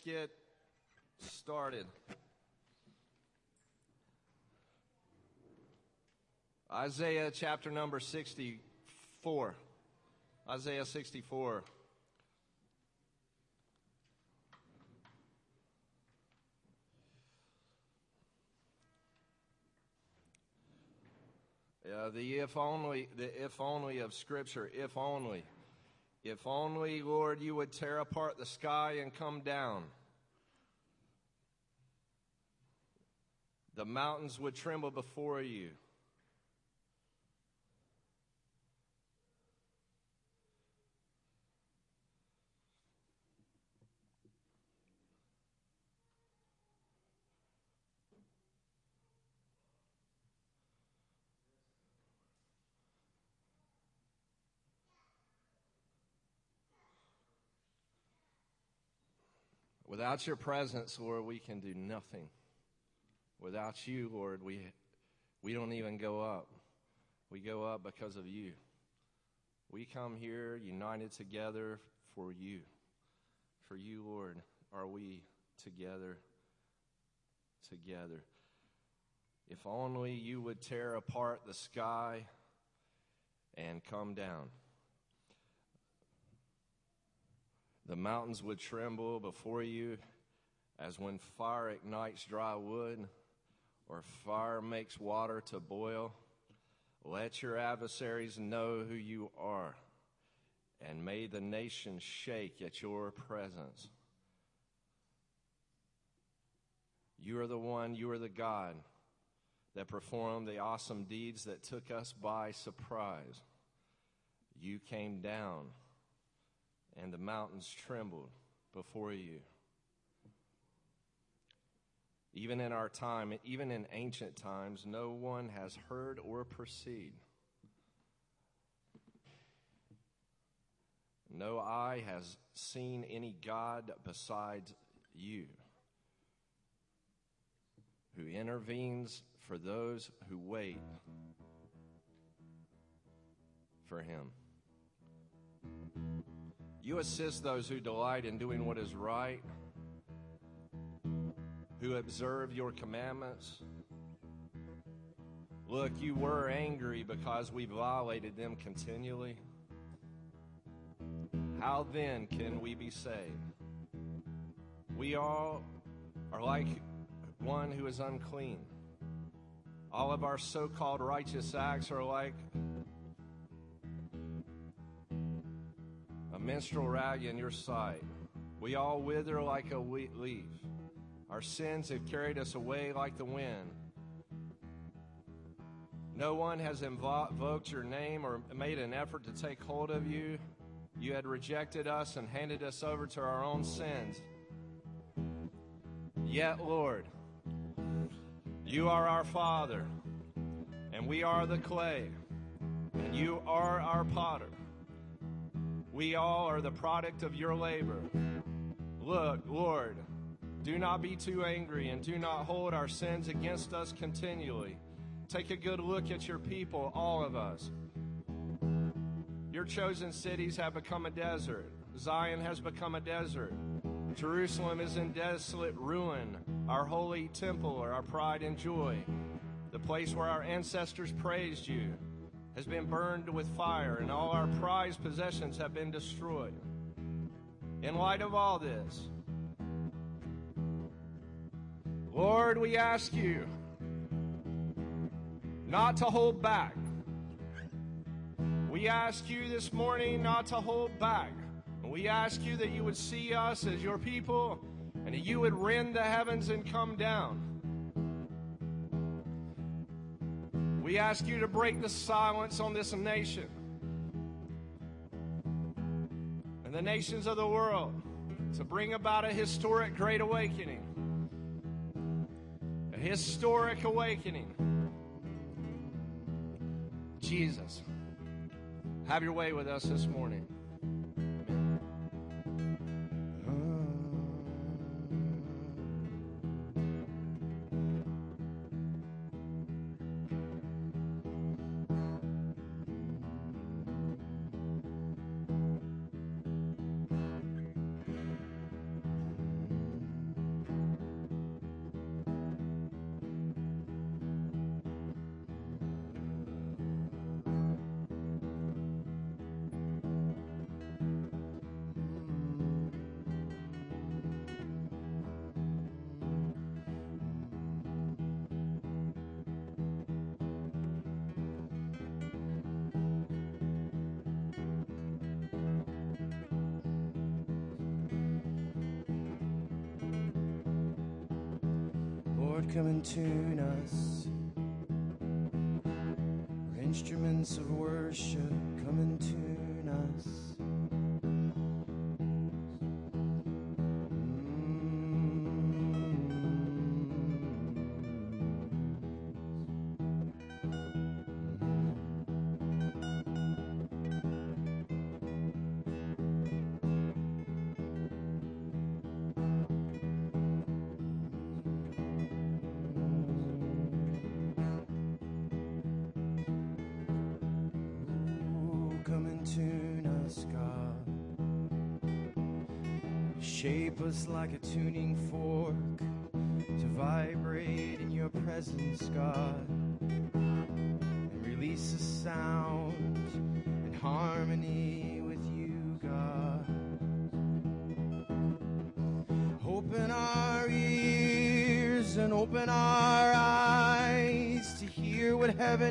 let's get started. Isaiah chapter number 64. Isaiah 64. Yeah, the if only, the if only of Scripture, if only. If only, Lord, you would tear apart the sky and come down. The mountains would tremble before you. Without your presence, Lord, we can do nothing. Without you, Lord, we, we don't even go up. We go up because of you. We come here united together for you. For you, Lord, are we together, together. If only you would tear apart the sky and come down. The mountains would tremble before you as when fire ignites dry wood or fire makes water to boil. Let your adversaries know who you are, and may the nations shake at your presence. You are the one, you are the God that performed the awesome deeds that took us by surprise. You came down and the mountains trembled before you. Even in our time, even in ancient times, no one has heard or perceived. No eye has seen any God besides you, who intervenes for those who wait for him. You assist those who delight in doing what is right, who observe your commandments. Look, you were angry because we violated them continually. How then can we be saved? We all are like one who is unclean. All of our so called righteous acts are like menstrual mm-hmm. rag in your sight. We all wither like a wheat leaf. Our sins have carried us away like the wind. No one has invoked your name or made an effort to take hold of you. You had rejected us and handed us over to our own sins. Yet, Lord, you are our Father, and we are the clay, and you are our potter. We all are the product of your labor. Look, Lord, do not be too angry and do not hold our sins against us continually. Take a good look at your people, all of us. Your chosen cities have become a desert. Zion has become a desert. Jerusalem is in desolate ruin, our holy temple, our pride and joy, the place where our ancestors praised you has been burned with fire, and all our prized possessions have been destroyed. In light of all this, Lord, we ask you not to hold back. We ask you this morning not to hold back. We ask you that you would see us as your people and that you would rend the heavens and come down. We ask you to break the silence on this nation and the nations of the world to bring about a historic great awakening. A historic awakening. Jesus, have your way with us this morning.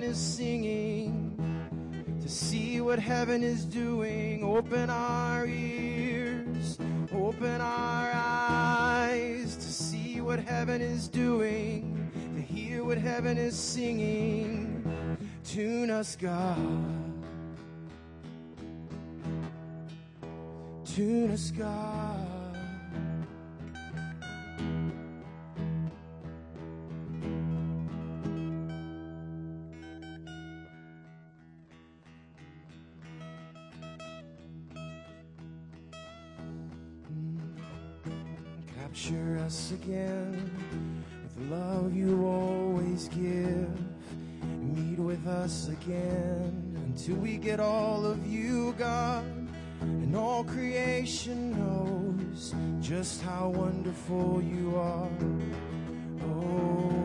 is singing, to see what heaven is doing. Open our ears, open our eyes to see what heaven is doing, to hear what heaven is singing. Tune us, God. Tune us, God. us again with the love you always give. Meet with us again until we get all of you, God. And all creation knows just how wonderful you are. Oh.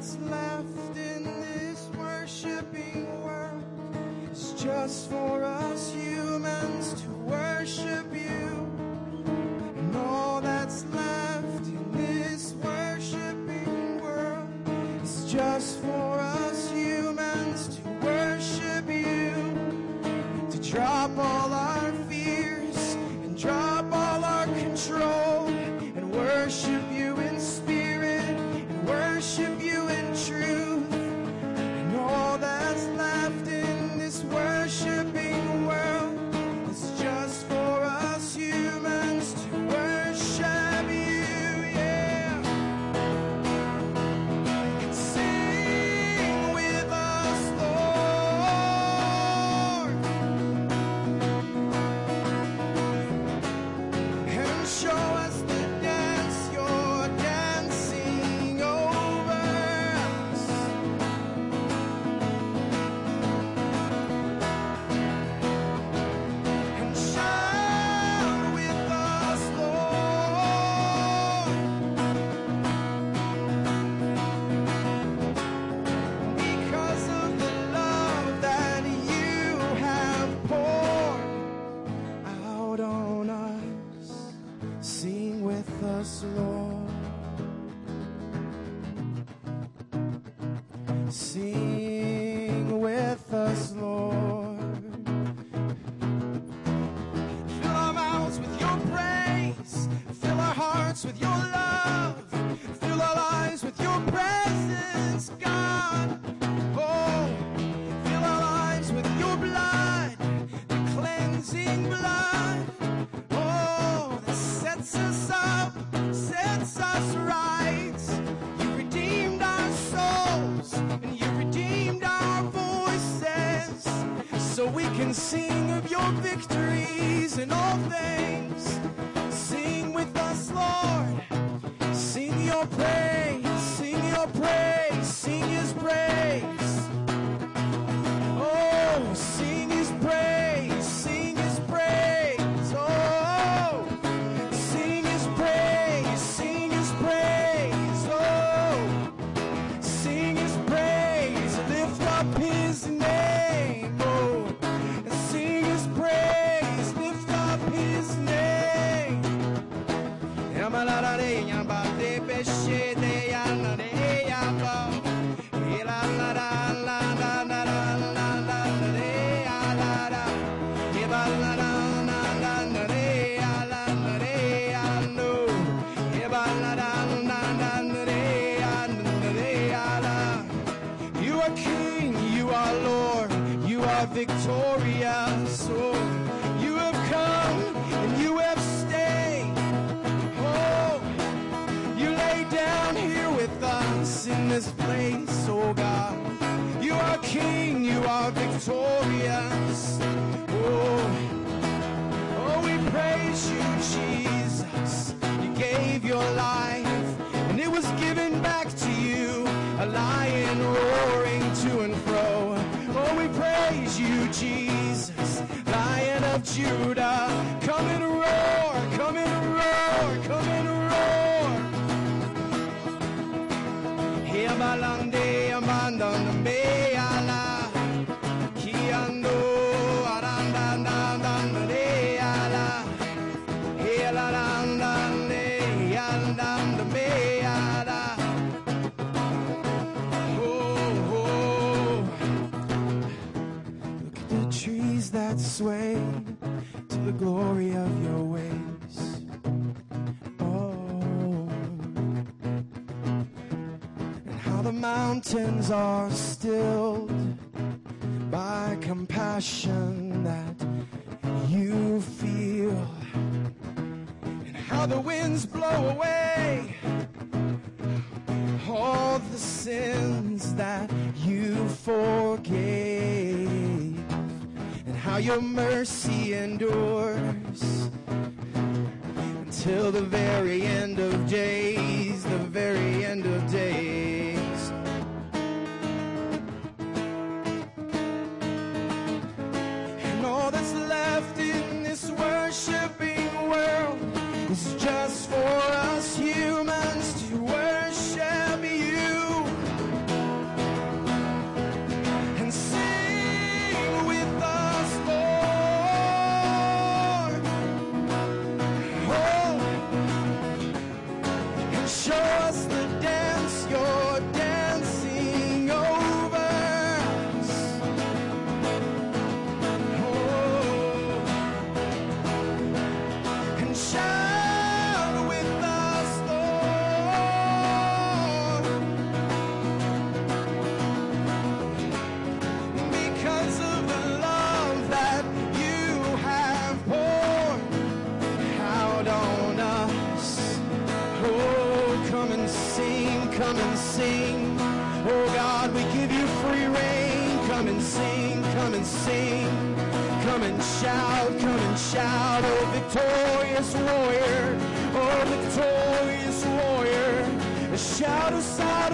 that's left in this worshiping world is just for mountains are stilled by compassion that you feel, and how the winds blow away all the sins that you forgave, and how your mercy endures till the very end of days, the very end of days. for us. victorious warrior, oh victorious warrior, shout of salvation.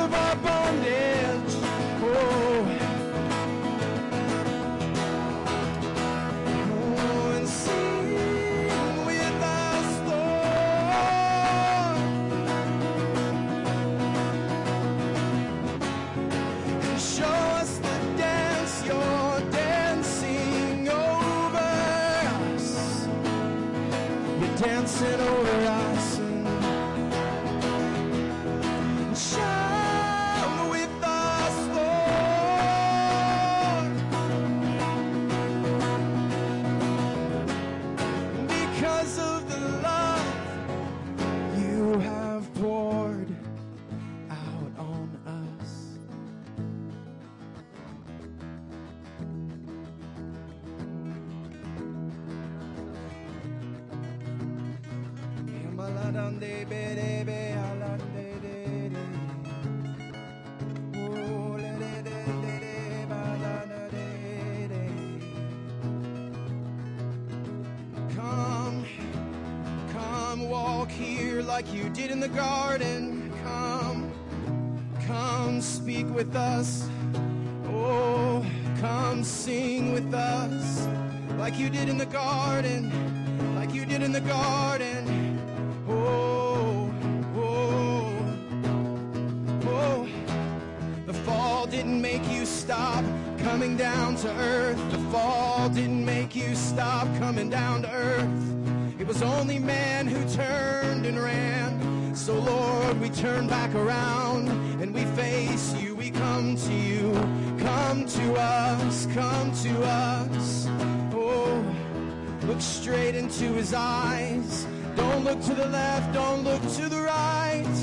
To the left. Don't look to the right.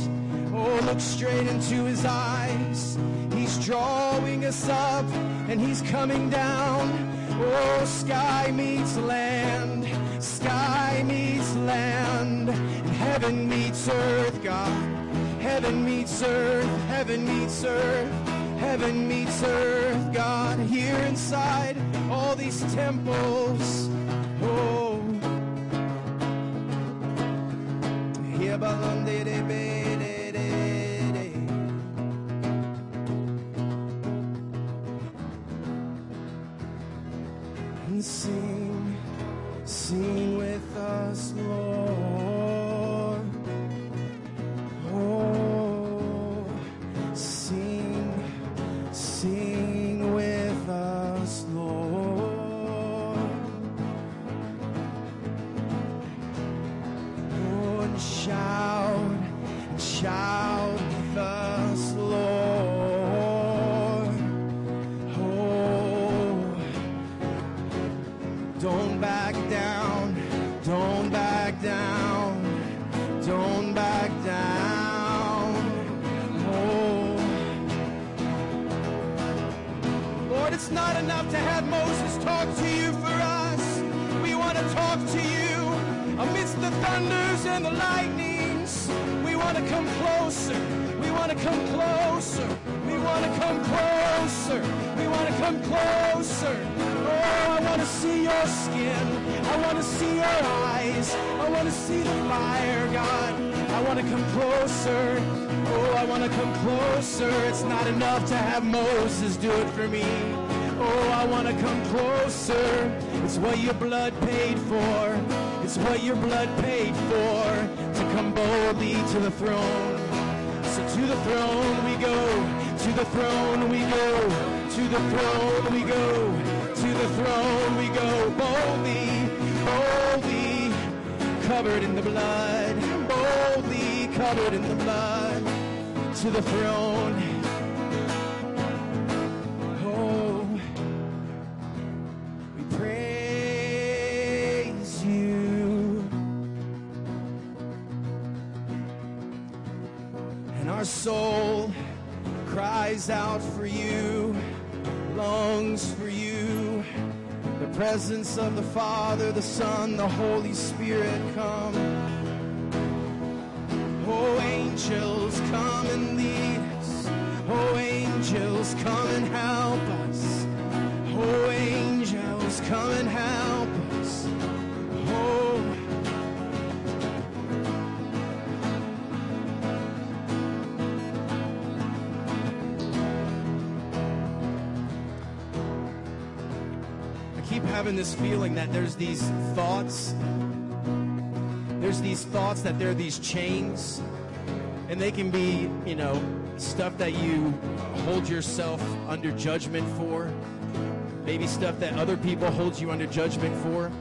Oh, look straight into his eyes. He's drawing us up and he's coming down. Oh, sky meets land, sky meets land, and heaven meets earth, God. Heaven meets earth, heaven meets earth, heaven meets earth, God. Here inside all these temples, Oh, and the lightnings. We want to come closer. We want to come closer. We want to come closer. We want to come closer. Oh, I want to see your skin. I want to see your eyes. I want to see the fire, God. I want to come closer. Oh, I want to come closer. It's not enough to have Moses do it for me. Oh, I want to come closer. It's what your blood paid for. It's what your blood paid for to come boldly to the throne. So to the throne we go, to the throne we go, to the throne we go, to the throne we go, boldly, boldly, covered in the blood, boldly covered in the blood, to the throne. Cries out for you, longs for you. The presence of the Father, the Son, the Holy Spirit come. Oh, angels, come and lead us. Oh, angels, come and help us. Oh, angels, come and help having this feeling that there's these thoughts. There's these thoughts that there are these chains. And they can be, you know, stuff that you hold yourself under judgment for. Maybe stuff that other people hold you under judgment for.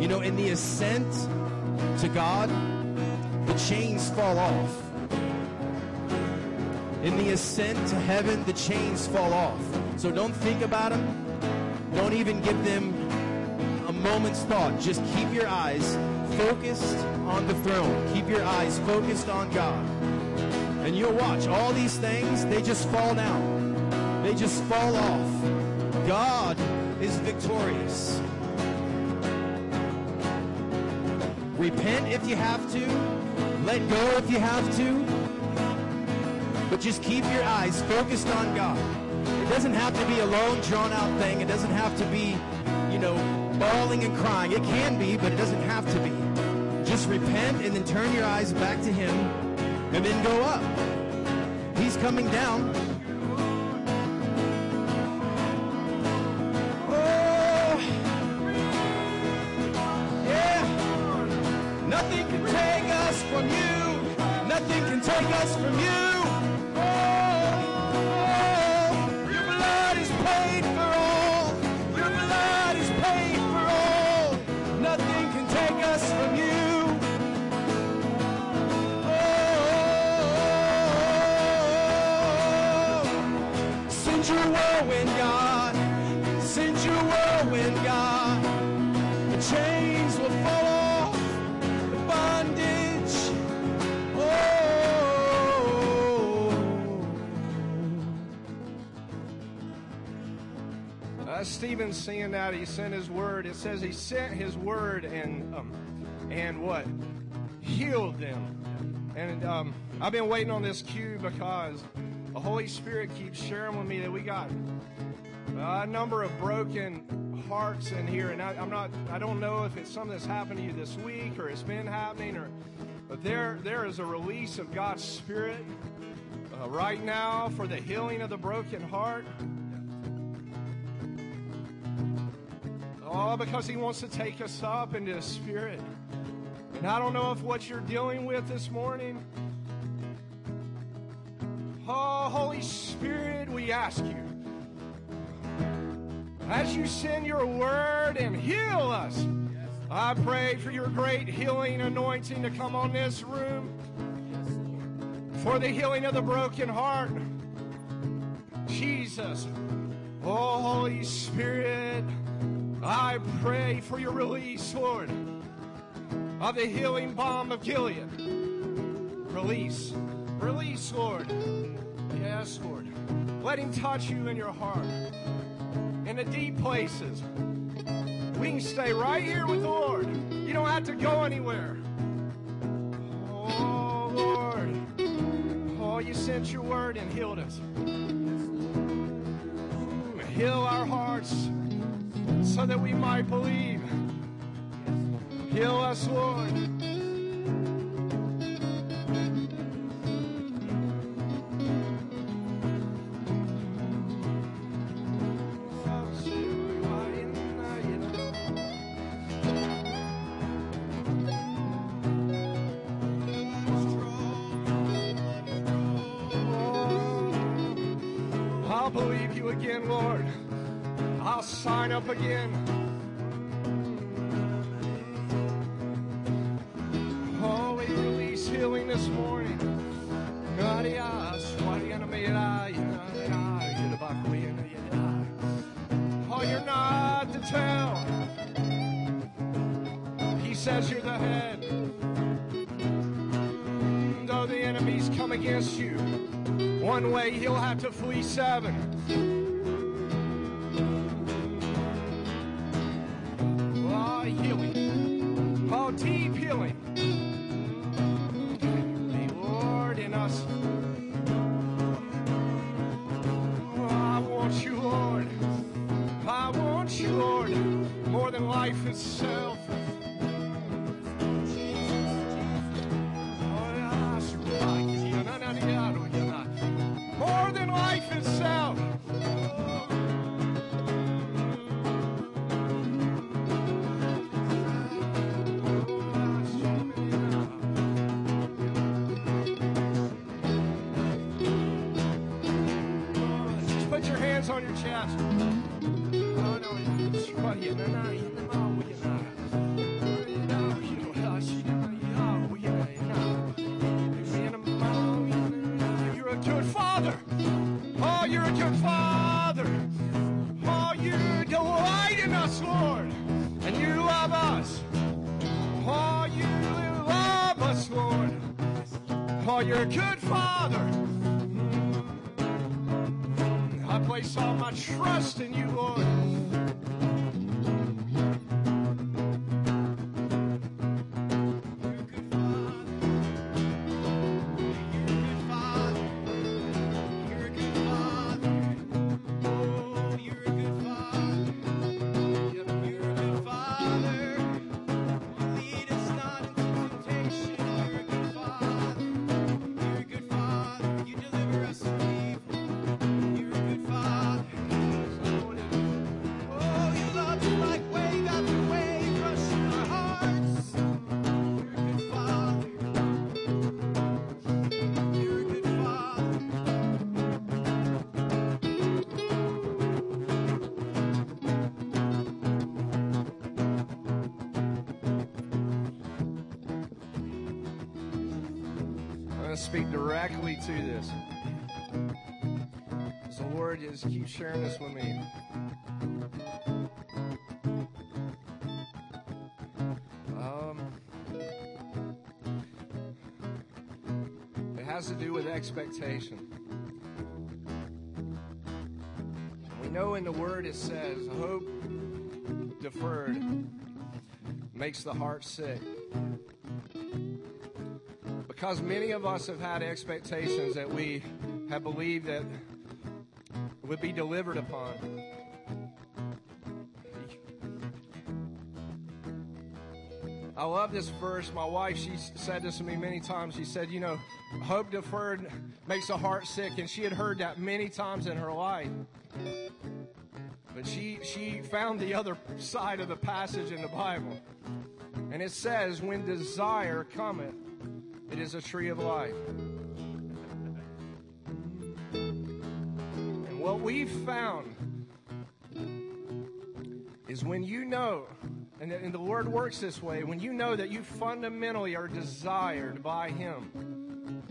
You know, in the ascent to God, the chains fall off. In the ascent to heaven, the chains fall off. So don't think about them. Don't even give them a moment's thought. Just keep your eyes focused on the throne. Keep your eyes focused on God. And you'll watch all these things, they just fall down. They just fall off. God is victorious. Repent if you have to. Let go if you have to. But just keep your eyes focused on God. It doesn't have to be a long, drawn out thing. It doesn't have to be, you know, bawling and crying. It can be, but it doesn't have to be. Just repent and then turn your eyes back to Him and then go up. He's coming down. Seeing that he sent his word. It says he sent his word and um, and what healed them. And um, I've been waiting on this cue because the Holy Spirit keeps sharing with me that we got a number of broken hearts in here, and I, I'm not. I don't know if it's something that's happened to you this week or it's been happening, or but there there is a release of God's Spirit uh, right now for the healing of the broken heart. Oh, because He wants to take us up into the Spirit. And I don't know if what you're dealing with this morning. Oh, Holy Spirit, we ask you as you send your word and heal us. I pray for your great healing anointing to come on this room for the healing of the broken heart. Jesus, oh Holy Spirit, I pray for your release, Lord, of the healing balm of Gilead. Release, release, Lord. Yes, Lord. Let him touch you in your heart in the deep places. We can stay right here with the Lord. You don't have to go anywhere. Oh, Lord. Oh, you sent your word and healed us. Heal our hearts so that we might believe. Heal us, Lord. Against you, one way he'll have to flee seven. Trust in you, is keep sharing this with me. Um, it has to do with expectation. We know in the Word it says, hope deferred makes the heart sick. Because many of us have had expectations that we have believed that would be delivered upon. I love this verse. My wife, she said this to me many times. She said, You know, hope deferred makes the heart sick. And she had heard that many times in her life. But she, she found the other side of the passage in the Bible. And it says, When desire cometh, it is a tree of life. We've found is when you know, and the, Lord works this way, when you know that you fundamentally are desired by Him,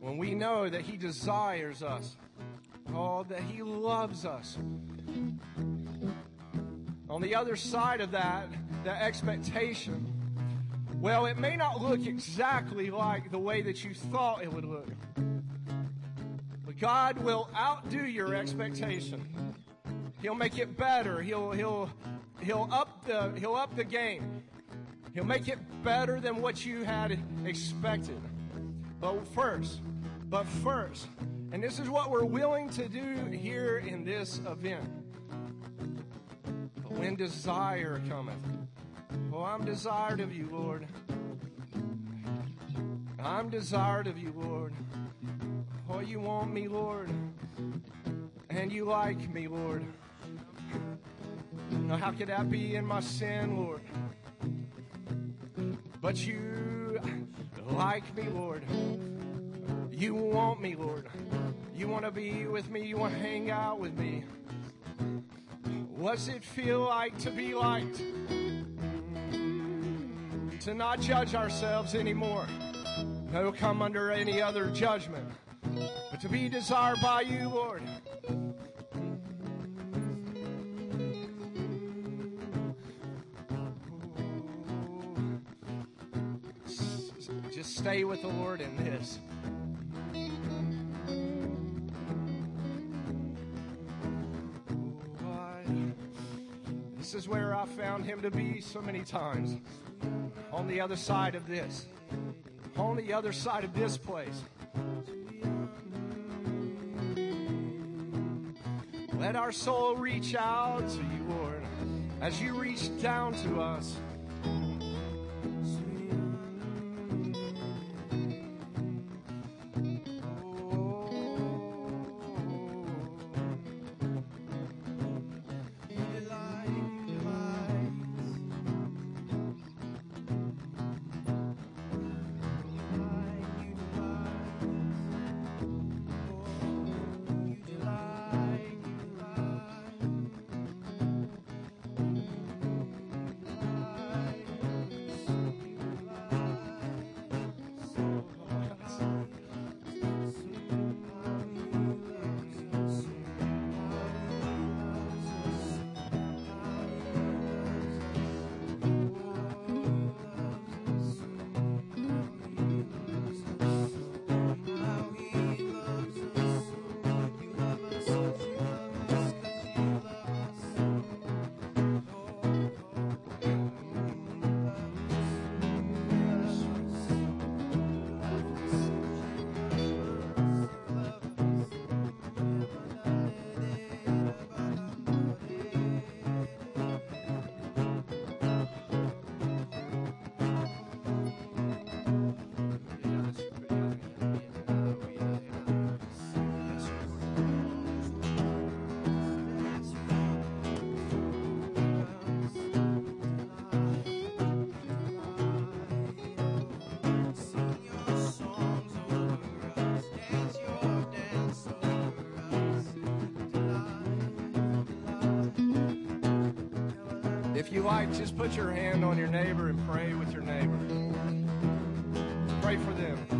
when we know that He desires us, oh, that He loves us. On the other side of that, the expectation, well, it may not look exactly like the way that you thought it would look. God will outdo your expectation. He'll make it better. He'll he'll he'll up the he'll up the game. He'll make it better than what you had expected. But first, but first, and this is what we're willing to do here in this event. But when desire cometh, oh, I'm desired of you, Lord. I'm desired of you, Lord. Oh, you want me, Lord. And you like me, Lord. Now, how could that be in my sin, Lord? But you like me, Lord. You want me, Lord. You want to be with me. You want to hang out with me. What's it feel like to be liked? To not judge ourselves anymore. No come under any other judgment. But to be desired by you, Lord. Just stay with the Lord in this. This is where I found him to be so many times. On the other side of this. On the other side of this place. Let our soul reach out to you, Lord, as you reach down to us. If you like, just put your hand on your neighbor and pray with your neighbor. Pray for them.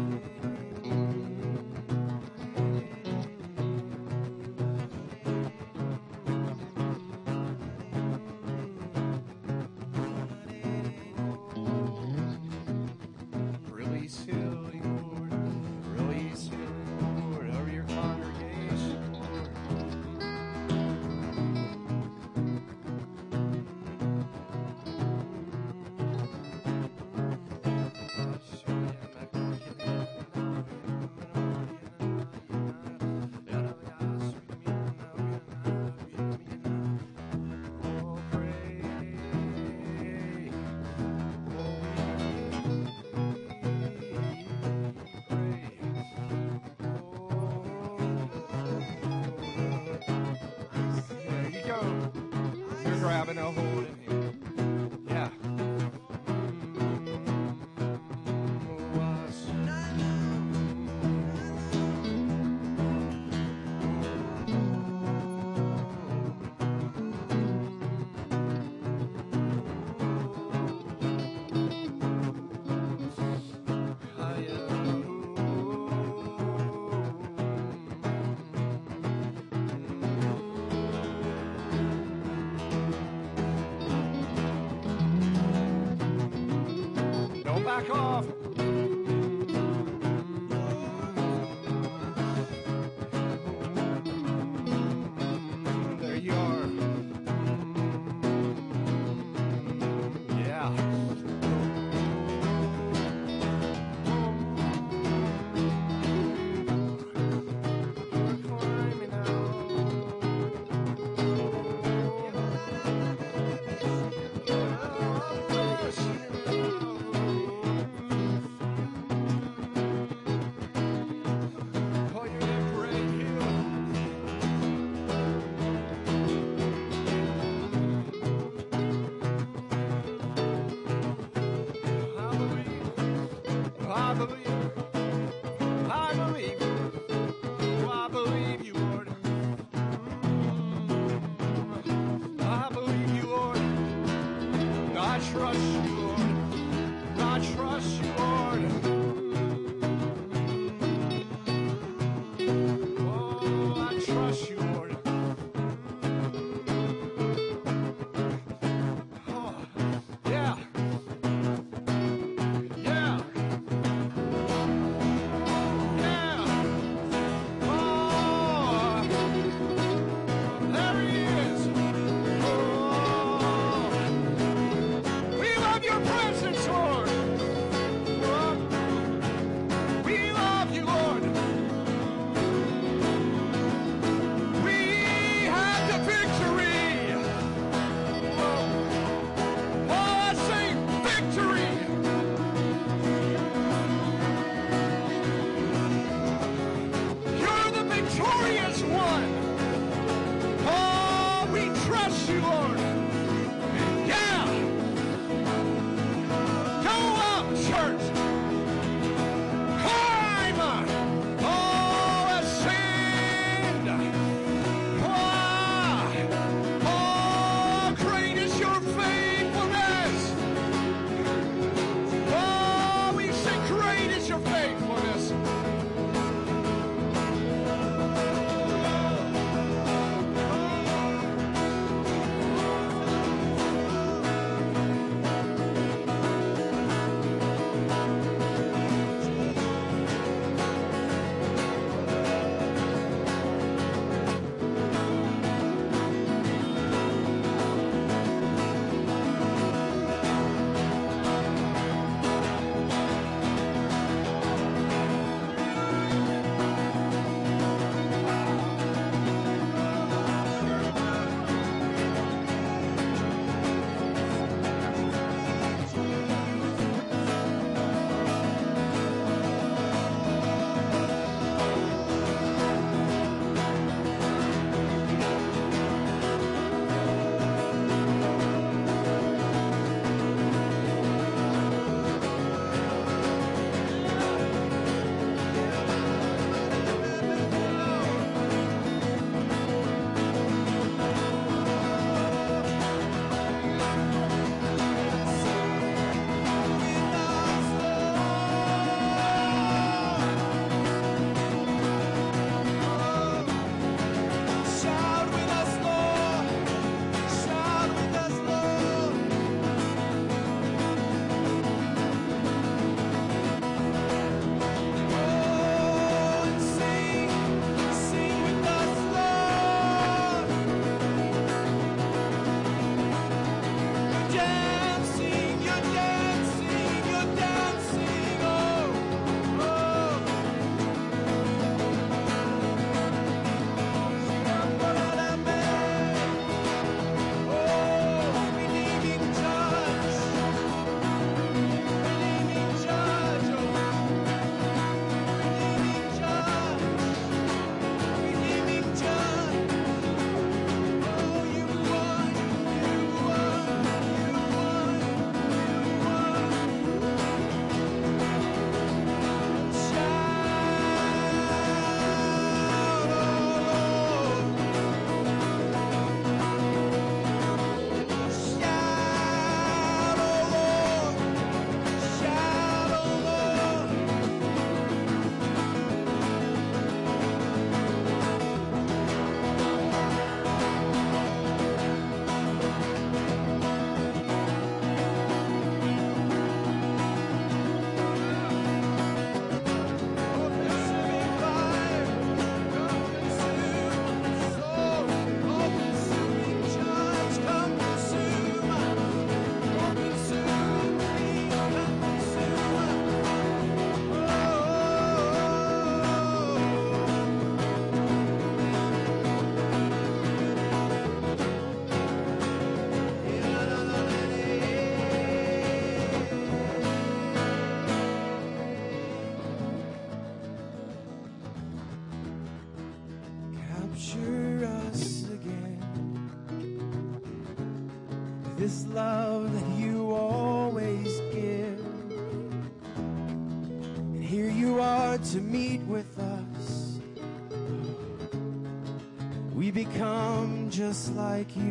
just like you.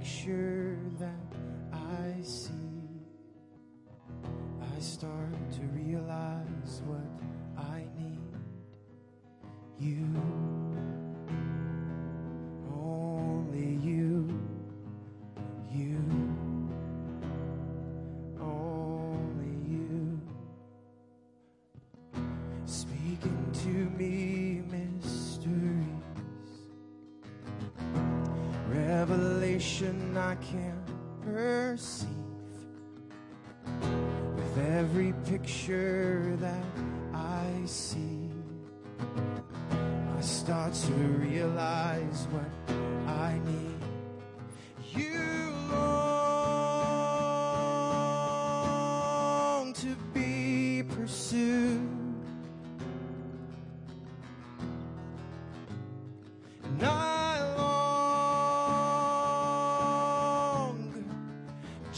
picture that I see, I start to realize what. I can't perceive with every picture that I see. I start to realize what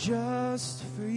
just for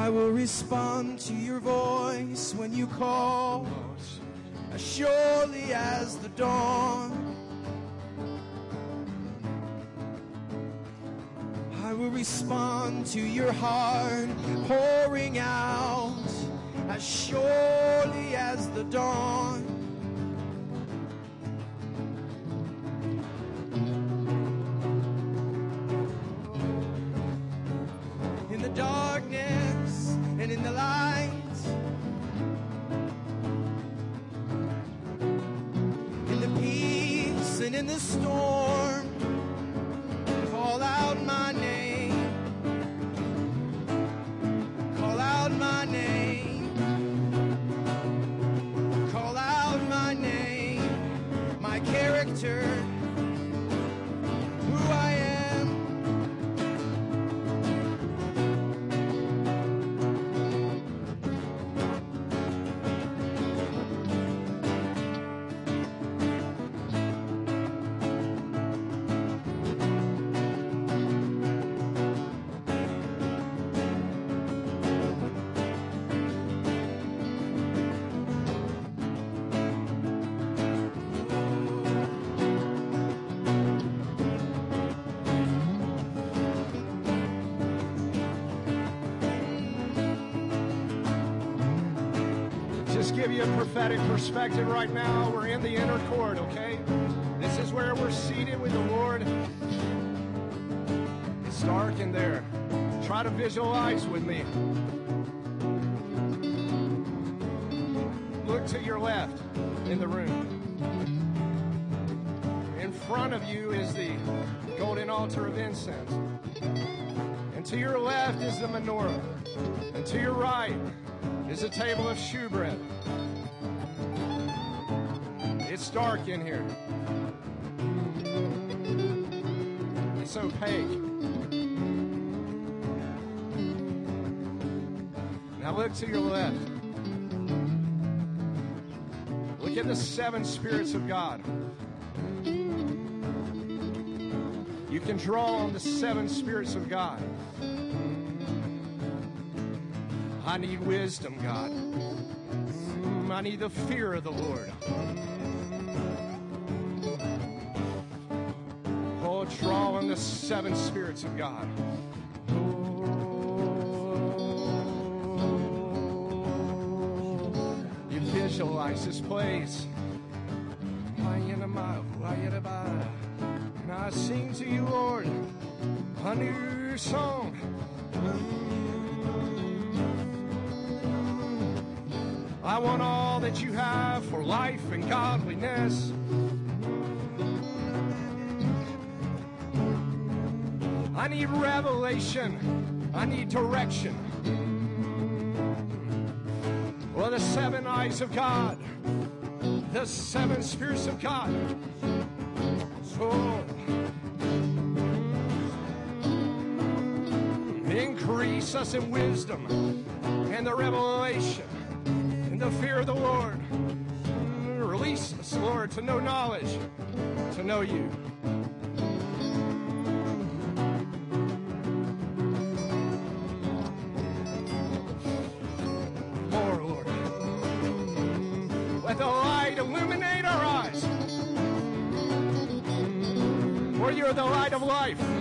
I will respond to your voice when you call, as surely as the dawn. I will respond to your heart pouring out, as surely as the dawn. Prophetic perspective right now. We're in the inner court, okay? This is where we're seated with the Lord. It's dark in there. Try to visualize with me. Look to your left in the room. In front of you is the golden altar of incense. And to your left is the menorah. And to your right is a table of shewbread. It's dark in here. It's opaque. Now look to your left. Look at the seven spirits of God. You can draw on the seven spirits of God. I need wisdom, God. I need the fear of the Lord. The seven spirits of God. You visualize this place. And I sing to you, Lord, a new song. I want all that you have for life and godliness. Need revelation. I need direction. Well, the seven eyes of God, the seven spirits of God. So, increase us in wisdom and the revelation and the fear of the Lord. Release us, Lord, to know knowledge, to know you. Life.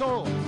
Soul?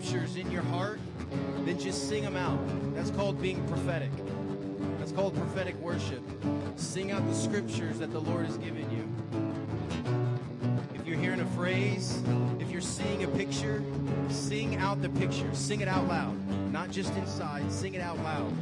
Scriptures in your heart, then just sing them out. That's called being prophetic. That's called prophetic worship. Sing out the scriptures that the Lord has given you. If you're hearing a phrase, if you're seeing a picture, sing out the picture. Sing it out loud, not just inside. Sing it out loud.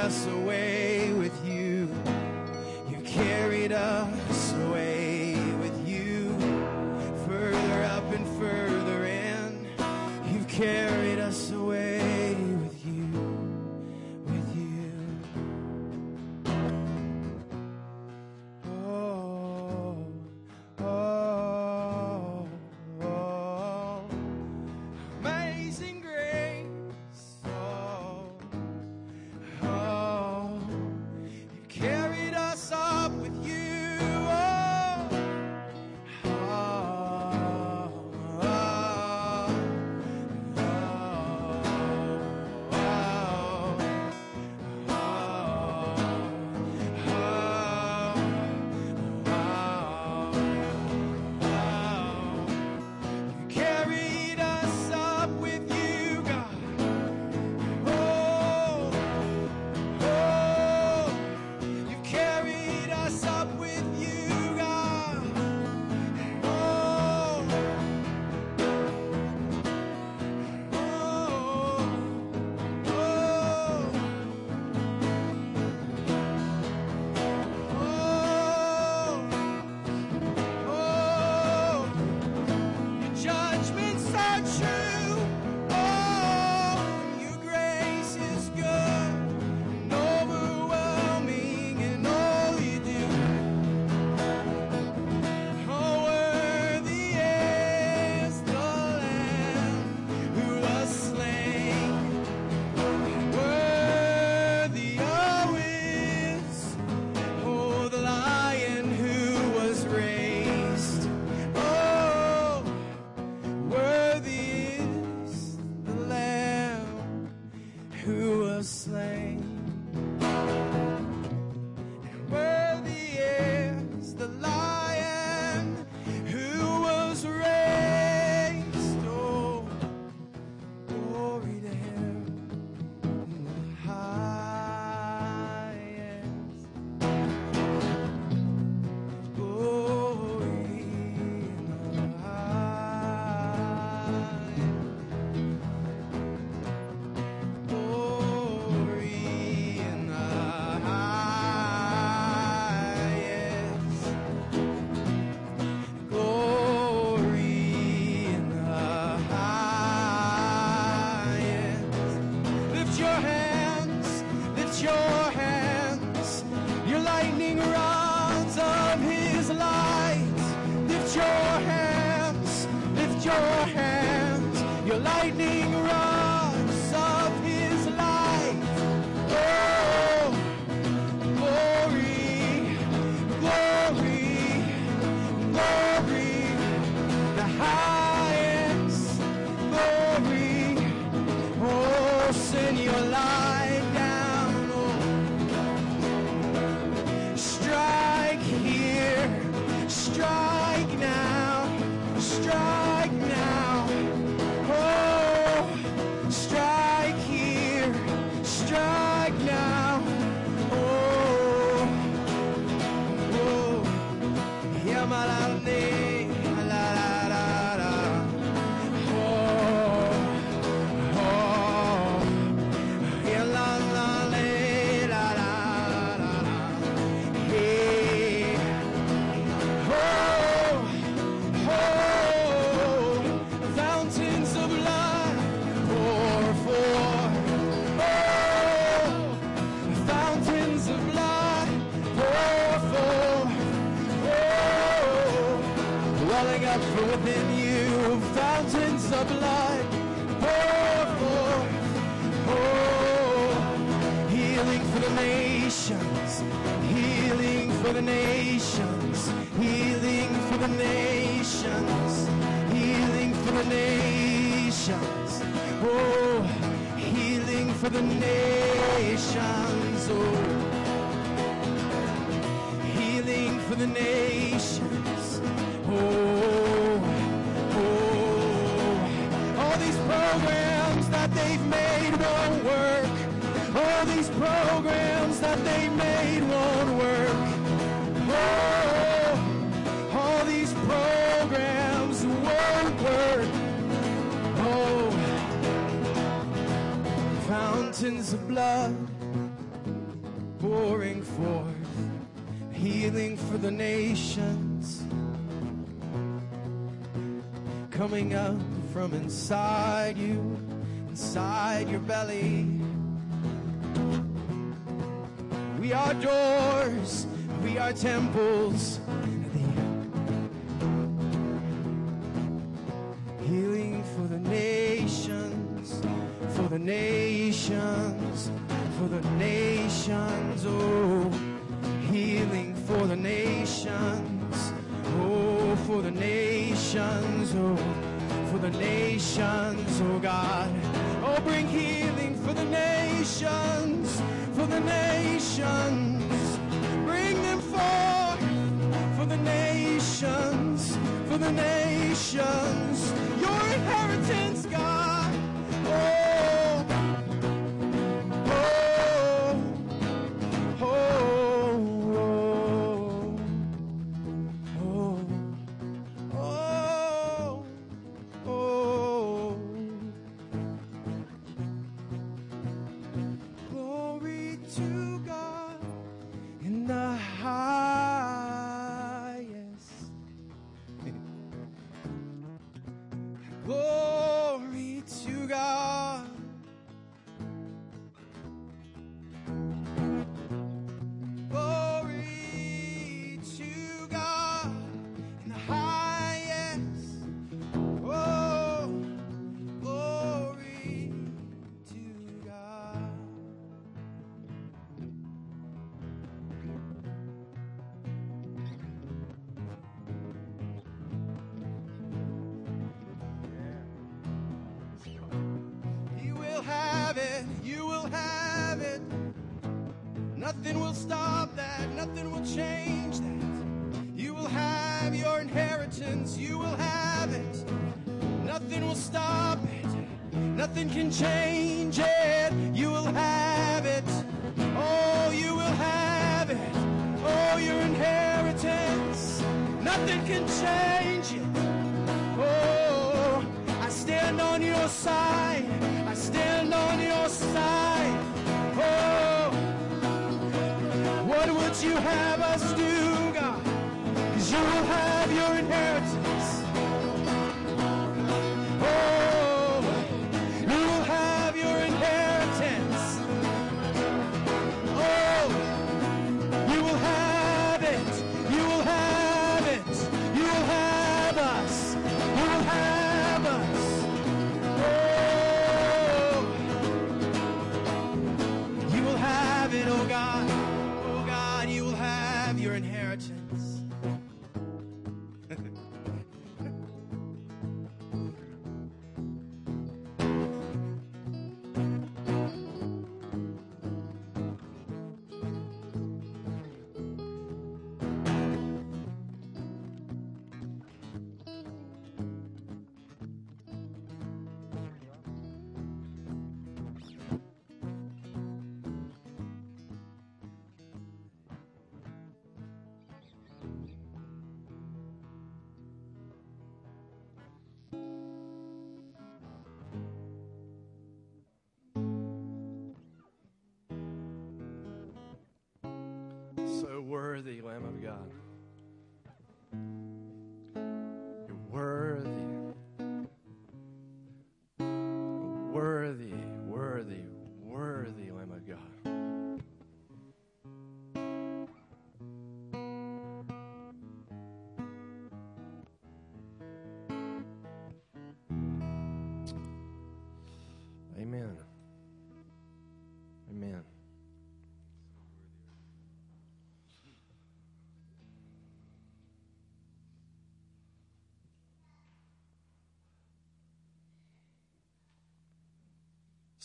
Carried up from within you fountains of life pour forth. Oh, healing for the nations, healing for the nations, healing for the nations, healing for the nations. Oh, healing for the nations. Oh, healing for the nations. Oh. Programs that they made won't work. Oh, all these programs won't work. Oh, fountains of blood pouring forth, healing for the nations, coming up from inside you, inside your belly. We are doors, we are temples. Healing for the nations, for the nations, for the nations, oh. Healing for the nations, oh, for the nations, oh, for the nations, oh God. Worthy, Lamb of God.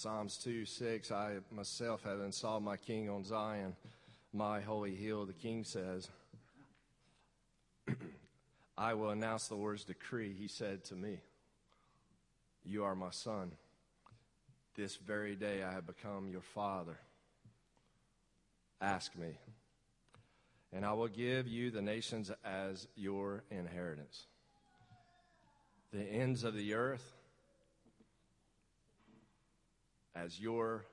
Psalms 2 6, I myself have installed my king on Zion, my holy hill. The king says, I will announce the Lord's decree. He said to me, You are my son. This very day I have become your father. Ask me, and I will give you the nations as your inheritance. The ends of the earth as your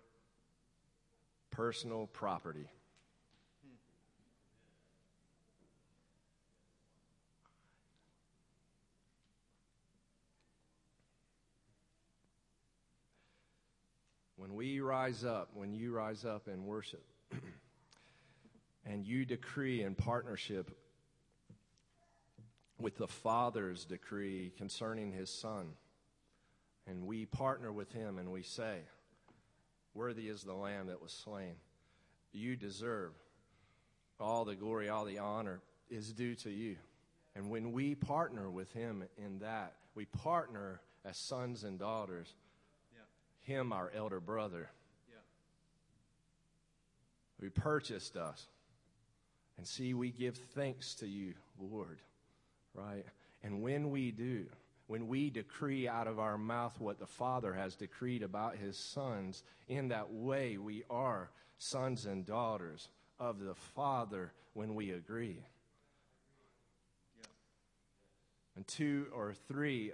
personal property. When we rise up, when you rise up and worship, and you decree in partnership with the Father's decree concerning his Son, and we partner with him and we say, Worthy is the Lamb that was slain. You deserve all the glory, all the honor is due to you. And when we partner with him in that, we partner as sons and daughters, yeah. him, our elder brother, yeah. who purchased us. And see, we give thanks to you, Lord, right? And when we do, when we decree out of our mouth what the Father has decreed about his sons, in that way we are sons and daughters of the Father when we agree. And two or three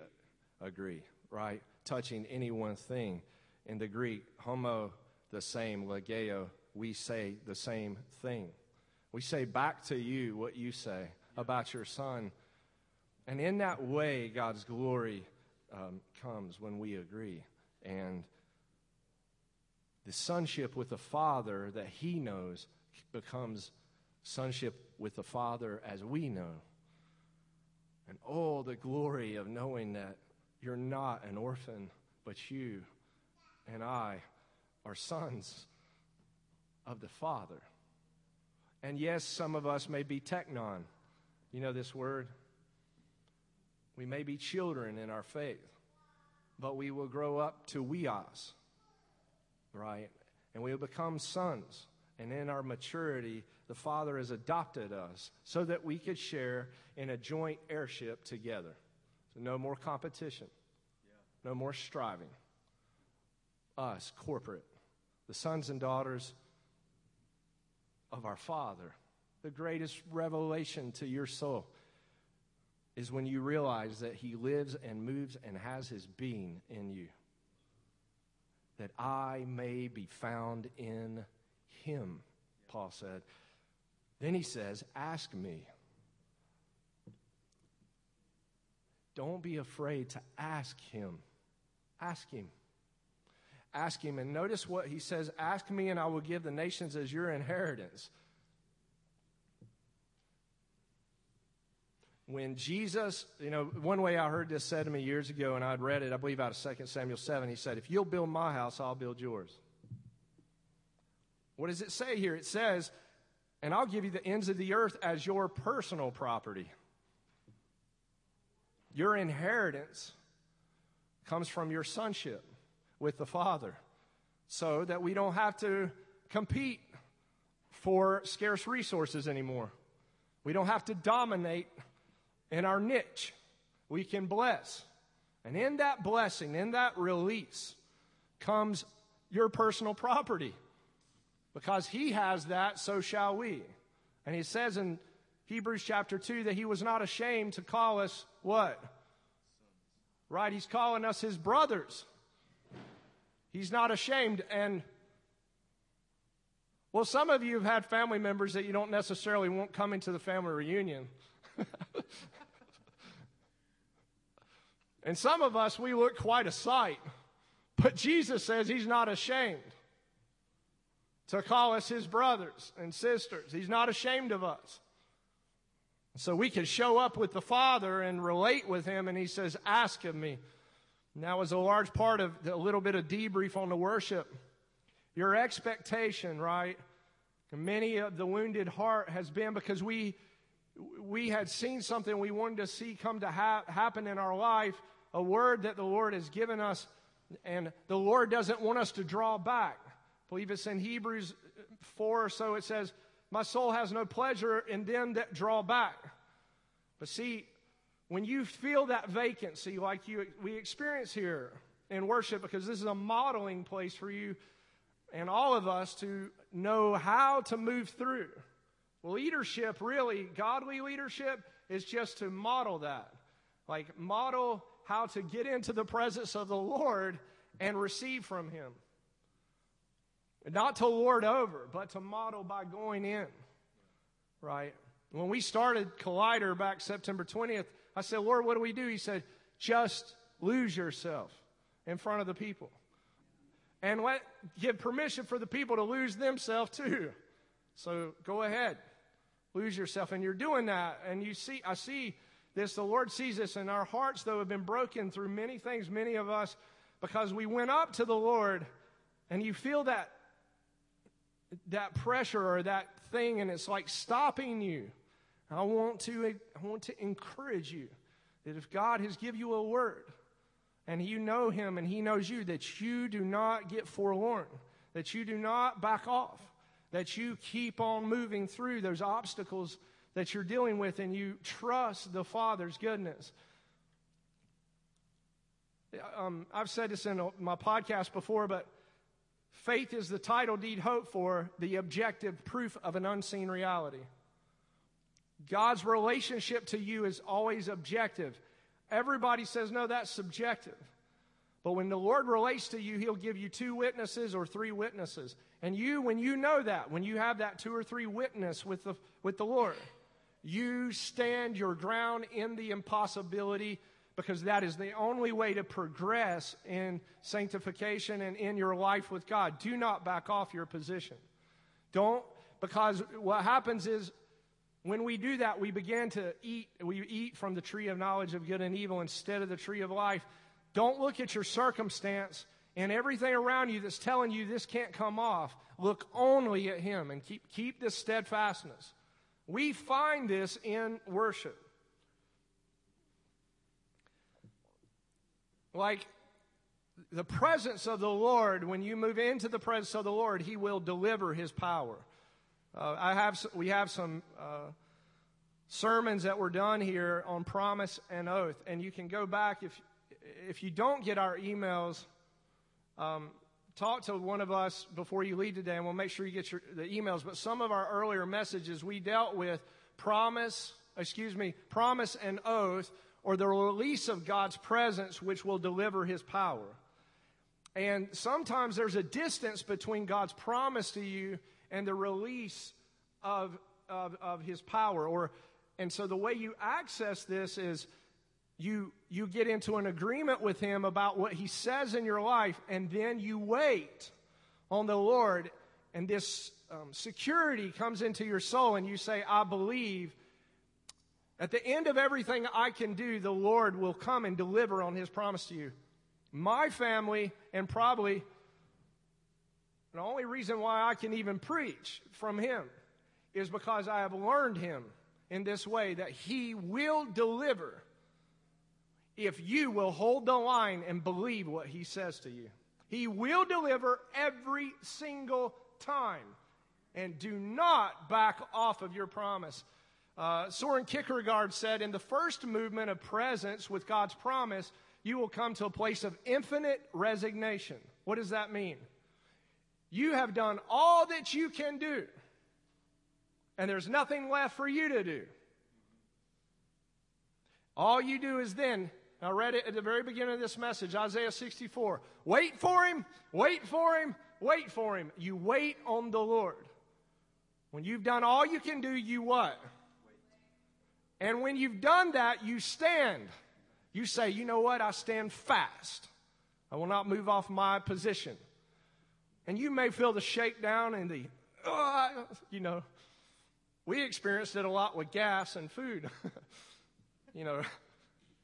agree, right? Touching any one thing. In the Greek, homo, the same, legeo, we say the same thing. We say back to you what you say about your son and in that way, God's glory um, comes when we agree. And the sonship with the Father that He knows becomes sonship with the Father as we know. And oh, the glory of knowing that you're not an orphan, but you and I are sons of the Father. And yes, some of us may be teknon. You know this word? We may be children in our faith, but we will grow up to huios, right? And we will become sons. And in our maturity, the Father has adopted us so that we could share in a joint heirship together. So no more competition, no more striving. Us, corporate, the sons and daughters of our Father, the greatest revelation to your soul is when you realize that He lives and moves and has His being in you. That I may be found in Him, Paul said. Then he says, Ask me. Don't be afraid to ask Him. Ask Him. Ask Him. And notice what he says Ask me, and I will give the nations as your inheritance. When Jesus, you know, one way I heard this said to me years ago, and I'd read it, I believe, out of 2 Samuel 7, he said, If you'll build my house, I'll build yours. What does it say here? It says, And I'll give you the ends of the earth as your personal property. Your inheritance comes from your sonship with the Father, so that we don't have to compete for scarce resources anymore. We don't have to dominate in our niche. We can bless. And in that blessing, in that release, comes your personal property. Because he has that, so shall we. And he says in Hebrews chapter 2 that he was not ashamed to call us what? Right? He's calling us his brothers. He's not ashamed. And, well, some of you have had family members that you don't necessarily want coming to the family reunion. And some of us, we look quite a sight. But Jesus says he's not ashamed to call us his brothers and sisters. He's not ashamed of us. So we can show up with the Father and relate with him, and he says, Ask of me. And that was a large part of a little bit of debrief on the worship. Your expectation, right? Many of the wounded heart has been because we we had seen something we wanted to see come to ha- happen in our life, a word that the Lord has given us And the Lord doesn't want us to draw back. I believe it's in Hebrews uh, 4 or so, it says, My soul has no pleasure in them that draw back. But see, when you feel that vacancy like you, we experience here in worship, because this is a modeling place for you and all of us to know how to move through. Leadership, really, godly leadership, is just to model that. Like, model how to get into the presence of the Lord and receive from Him. Not to lord over, but to model by going in. Right? When we started Collider back September 20th, I said, Lord, what do we do? He said, just lose yourself in front of the people. And let give permission for the people to lose themselves too. So go ahead. Lose yourself. And you're doing that. And you see, I see this. The Lord sees this. And our hearts, though, have been broken through many things, many of us, because we went up to the Lord and you feel that that pressure or that thing and it's like stopping you. I want to I want to encourage you that if God has given you a word and you know him and he knows you that you do not get forlorn, that you do not back off, that you keep on moving through those obstacles that you're dealing with and you trust the Father's goodness. Um, I've said this in my podcast before, but Faith is the title deed hope for the objective proof of an unseen reality. God's relationship to you is always objective. Everybody says, no, that's subjective. But when the Lord relates to you, He'll give you two witnesses or three witnesses. And you, when you know that, when you have that two or three witness with the, with the Lord, you stand your ground in the impossibility because that is the only way to progress in sanctification and in your life with God. Do not back off your position. Don't, because what happens is when we do that, we begin to eat, we eat from the tree of knowledge of good and evil instead of the tree of life. Don't look at your circumstance and everything around you that's telling you this can't come off. Look only at Him and keep, keep this steadfastness. We find this in worship. Like the presence of the Lord, when you move into the presence of the Lord, He will deliver His power. Uh, I have, we have some uh, sermons that were done here on promise and oath, and you can go back if if you don't get our emails. Um, talk to one of us before you leave today, and we'll make sure you get your, the emails. But some of our earlier messages, we dealt with promise, excuse me, promise and oath or the release of God's presence, which will deliver his power. And sometimes there's a distance between God's promise to you and the release of, of, of his power. Or, and so the way you access this is you, you get into an agreement with him about what he says in your life, and then you wait on the Lord, and this um, security comes into your soul, and you say, I believe at the end of everything I can do, the Lord will come and deliver on his promise to you. My family, and probably the only reason why I can even preach from him is because I have learned him in this way that he will deliver if you will hold the line and believe what he says to you. He will deliver every single time. And do not back off of your promise. Uh, Soren Kierkegaard said, in the first movement of presence with God's promise, you will come to a place of infinite resignation. What does that mean? You have done all that you can do, and there's nothing left for you to do. All you do is then, I read it at the very beginning of this message, Isaiah 64. Wait for him, wait for him, wait for him. You wait on the Lord. When you've done all you can do, you what? And when you've done that, you stand. You say, you know what? I stand fast. I will not move off my position. And you may feel the shakedown and the, you know, we experienced it a lot with gas and food. you know,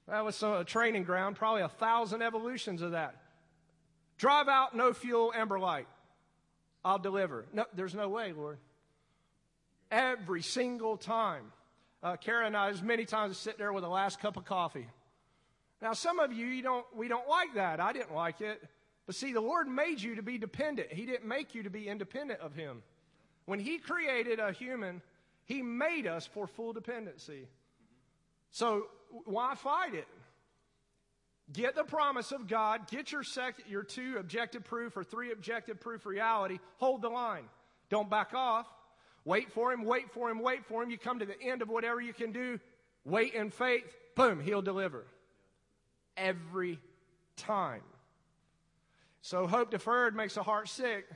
that was a training ground, probably a thousand evolutions of that. Drive out, no fuel, amber light. I'll deliver. No, there's no way, Lord. Every single time. Uh, Kara and I, as many times, sit there with the last cup of coffee. Now, some of you, you don't, we don't like that. I didn't like it. But see, the Lord made you to be dependent. He didn't make you to be independent of Him. When He created a human, He made us for full dependency. So why fight it? Get the promise of God, get your, sec- your two objective proof or three objective proof reality, hold the line. Don't back off. Wait for Him, wait for Him, wait for Him. You come to the end of whatever you can do, wait in faith, boom, He'll deliver. Every time. So hope deferred makes the heart sick.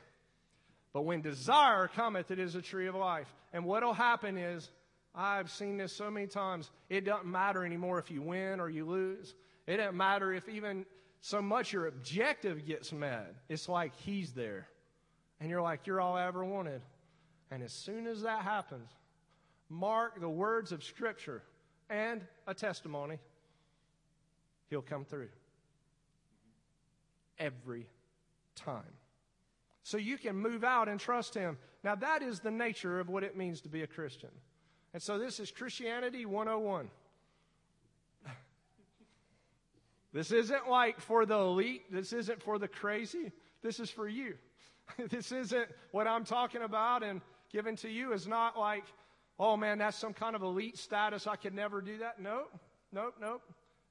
But when desire cometh, it is a tree of life. And what'll happen is, I've seen this so many times, it doesn't matter anymore if you win or you lose. It doesn't matter if even so much your objective gets met. It's like he's there. And you're like, you're all I ever wanted. And as soon as that happens, mark the words of Scripture and a testimony, he'll come through. Every time. So you can move out and trust Him. Now, that is the nature of what it means to be a Christian. And so this is Christianity 101. This isn't like for the elite. This isn't for the crazy. This is for you. this isn't what I'm talking about and given to you is not like, oh man, that's some kind of elite status. I could never do that. Nope, nope, nope.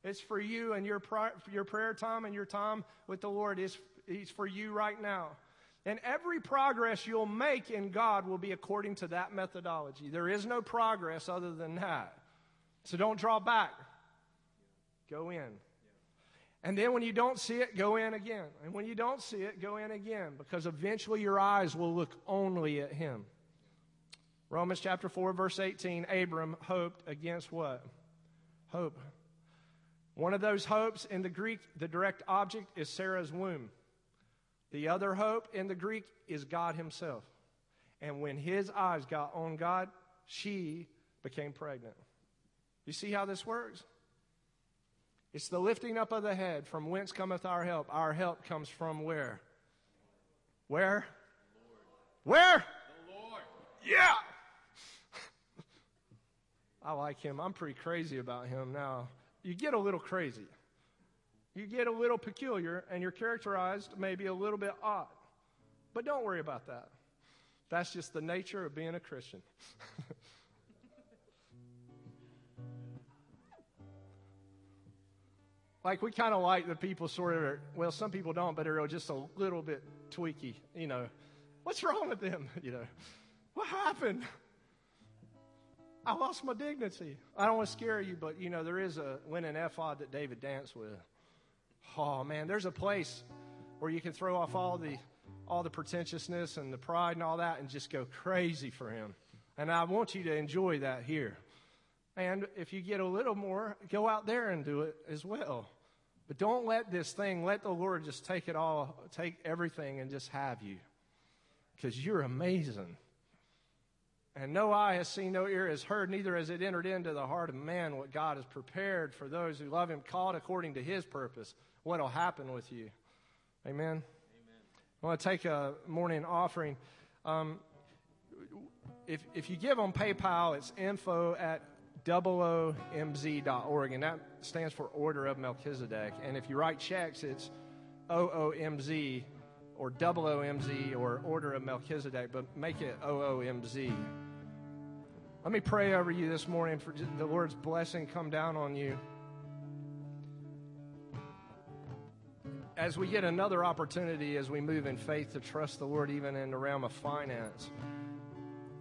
It's for you and your, your prayer time and your time with the Lord is He's for you right now. And every progress you'll make in God will be according to that methodology. There is no progress other than that. So don't draw back. Go in. And then when you don't see it, go in again. And when you don't see it, go in again because eventually your eyes will look only at Him. Romans chapter 4, verse 18 Abram hoped against what? Hope. One of those hopes in the Greek, the direct object is Sarah's womb. The other hope in the Greek is God Himself. And when his eyes got on God, she became pregnant. You see how this works? It's the lifting up of the head. From whence cometh our help? Our help comes from where? Where? Where? The Lord. Yeah. I like him. I'm pretty crazy about him now. You get a little crazy you get a little peculiar and you're characterized maybe a little bit odd. But don't worry about that. That's just the nature of being a Christian. like we kind of like the people sort of well some people don't but they're just a little bit tweaky you know what's wrong with them you know what happened i lost my dignity i don't want to scare you but you know there is a linen ephod that david danced with oh man, there's a place where you can throw off all the all the pretentiousness and the pride and all that and just go crazy for him. And I want you to enjoy that here. And if you get a little more, go out there and do it as well. But don't let this thing, let the Lord just take it all, take everything and just have you. Because you're amazing. And no eye has seen, no ear has heard, neither has it entered into the heart of man what God has prepared for those who love him, called according to his purpose what will happen with you. Amen? Amen. I want to take a morning offering. Um, if, if you give on PayPal, it's info at oomz.org, and that stands for Order of Melchizedek. And if you write checks, it's OOMZ or OOMZ or Order of Melchizedek, but make it OOMZ. Let me pray over you this morning for the Lord's blessing come down on you. As we get another opportunity as we move in faith to trust the Lord even in the realm of finance.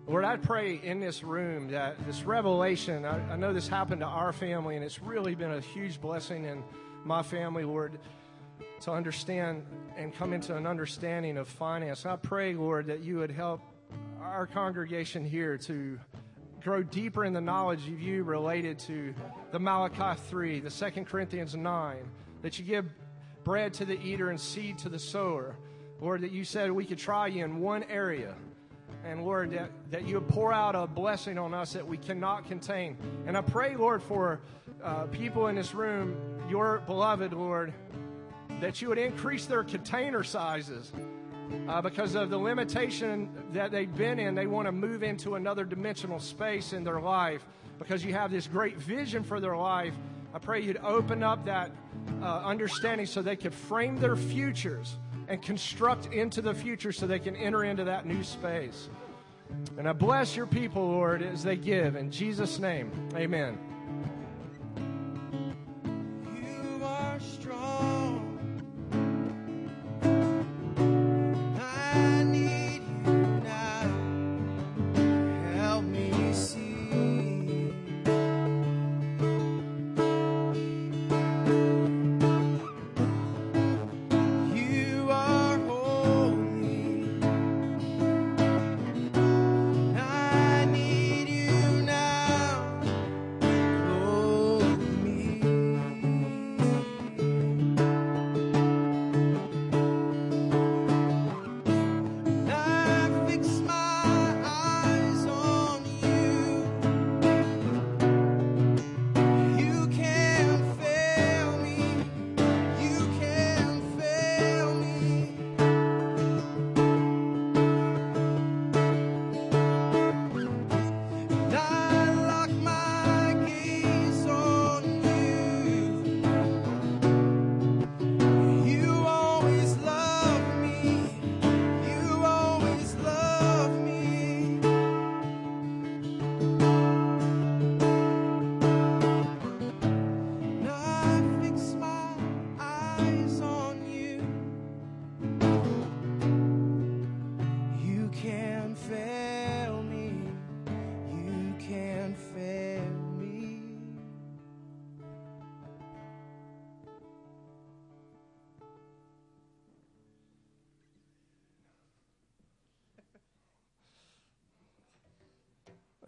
Lord, I pray in this room that this revelation, I, I, know this happened to our family, and it's really been a huge blessing in my family, Lord, to understand and come into an understanding of finance. I pray, Lord, that you would help our congregation here to grow deeper in the knowledge of you related to the Malachi 3, the 2 Corinthians 9, that you give bread to the eater and seed to the sower. Lord, that you said we could try you in one area. And Lord, that, that you would pour out a blessing on us that we cannot contain. And I pray, Lord, for uh, people in this room, your beloved, Lord, that you would increase their container sizes. Uh, because of the limitation that they've been in, they want to move into another dimensional space in their life because you have this great vision for their life I pray you'd open up that uh, understanding so they could frame their futures and construct into the future so they can enter into that new space. And I bless your people, Lord, as they give. In Jesus' name, amen.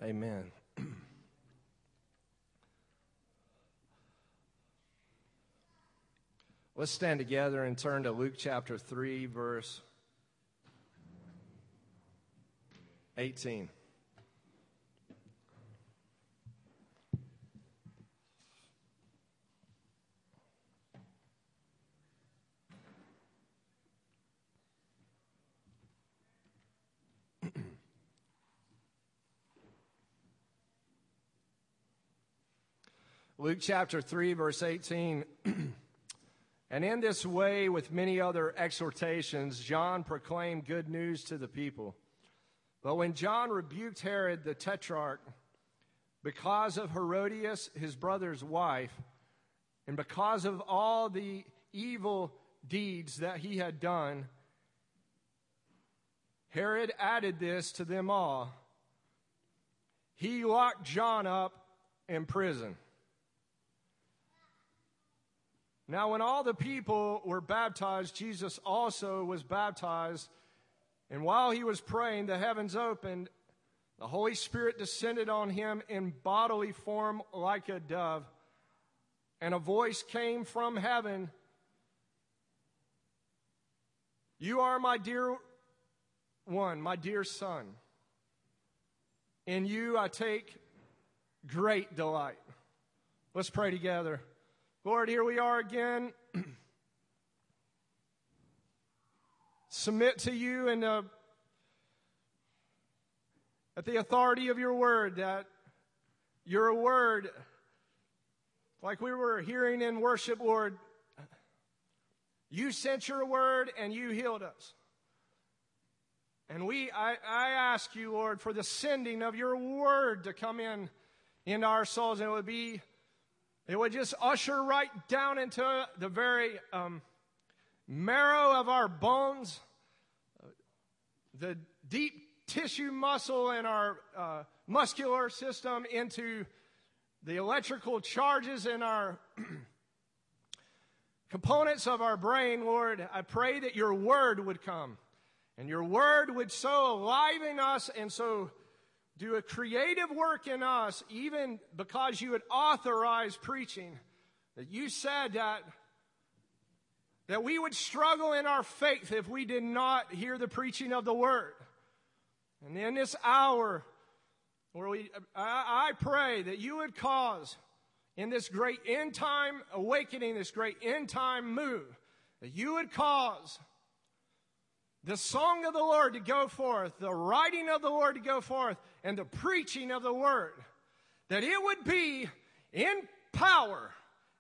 Amen. Let's stand together and turn to Luke chapter 3, verse 18. Luke chapter 3, verse 18. and in this way, with many other exhortations, John proclaimed good news to the people. But when John rebuked Herod the tetrarch because of Herodias, his brother's wife, and because of all the evil deeds that he had done, Herod added this to them all. He locked John up in prison. Now, when all the people were baptized, Jesus also was baptized. And while he was praying, the heavens opened. The Holy Spirit descended on him in bodily form like a dove. And a voice came from heaven You are my dear one, my dear son. In you I take great delight. Let's pray together. Lord, here we are again. Submit to you and uh, at the authority of your word, that your word, like we were hearing in worship, Lord, you sent your word and you healed us. And we, I, I ask you, Lord, for the sending of your word to come in into our souls, and it would be it would just usher right down into the very um, marrow of our bones, the deep tissue muscle in our uh, muscular system, into the electrical charges in our components of our brain, Lord. I pray that your word would come and your word would so aliven us and so do a creative work in us, even because you had authorized preaching. That you said that, that we would struggle in our faith if we did not hear the preaching of the word. And in this hour, where we, I, I pray that you would cause in this great end time awakening, this great end time move, that you would cause the song of the Lord to go forth, the writing of the Lord to go forth, and the preaching of the word, that it would be in power,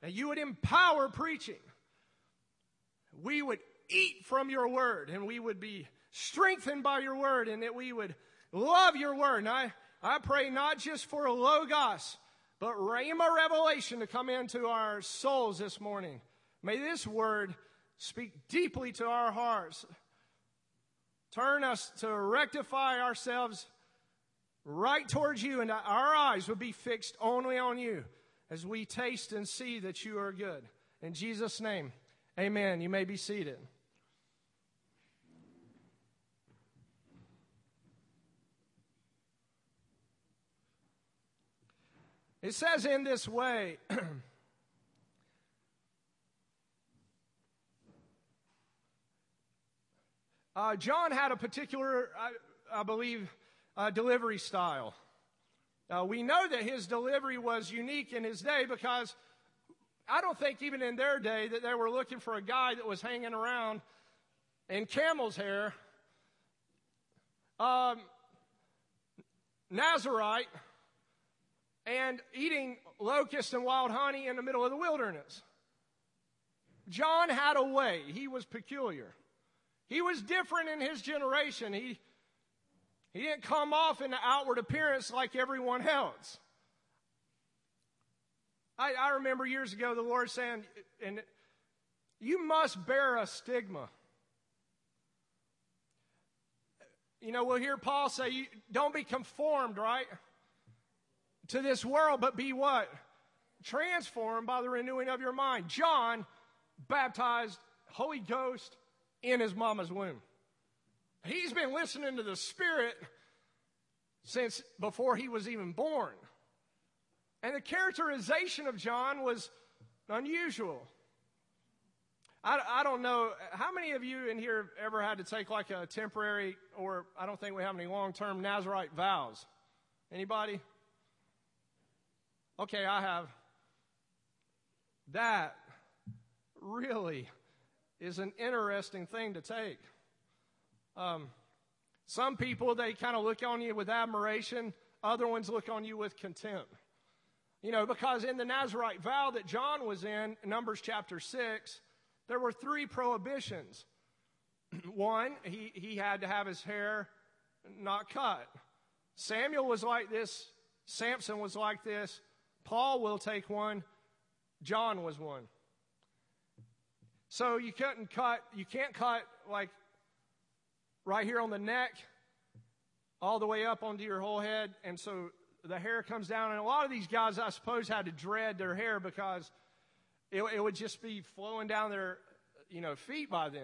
and you would empower preaching. We would eat from your word and we would be strengthened by your word and that we would love your word. And I, I pray not just for logos, but rhema revelation to come into our souls this morning. May this word speak deeply to our hearts. Turn us to rectify ourselves right towards you, and our eyes would be fixed only on you as we taste and see that you are good. In Jesus' name, amen. You may be seated. It says in this way uh, John had a particular, I, I believe, uh, delivery style. Uh, we know that his delivery was unique in his day because I don't think even in their day that they were looking for a guy that was hanging around in camel's hair, um, Nazarite, and eating locusts and wild honey in the middle of the wilderness. John had a way. He was peculiar. He was different in his generation. He, he didn't come off in the outward appearance like everyone else. I, I remember years ago the Lord saying, and you must bear a stigma. You know, we'll hear Paul say, don't be conformed, right? to this world, but be what? Transformed by the renewing of your mind. John baptized Holy Ghost in his mama's womb. He's been listening to the Spirit since before he was even born. And the characterization of John was unusual. I, I, don't know. How many of you in here ever had to take like a temporary, or I don't think we have any long term Nazarite vows? Anybody? Okay, I have. That really is an interesting thing to take. Um, some people, they kind of look on you with admiration, other ones look on you with contempt. You know, because in the Nazarite vow that John was in, Numbers chapter 6, there were three prohibitions. One, he, he had to have his hair not cut. Samuel was like this, Samson was like this, Paul will take one. John was one. So you couldn't cut, you can't cut like right here on the neck all the way up onto your whole head. And so the hair comes down. And a lot of these guys, I suppose, had to dread their hair because it, it would just be flowing down their, you know, feet by then.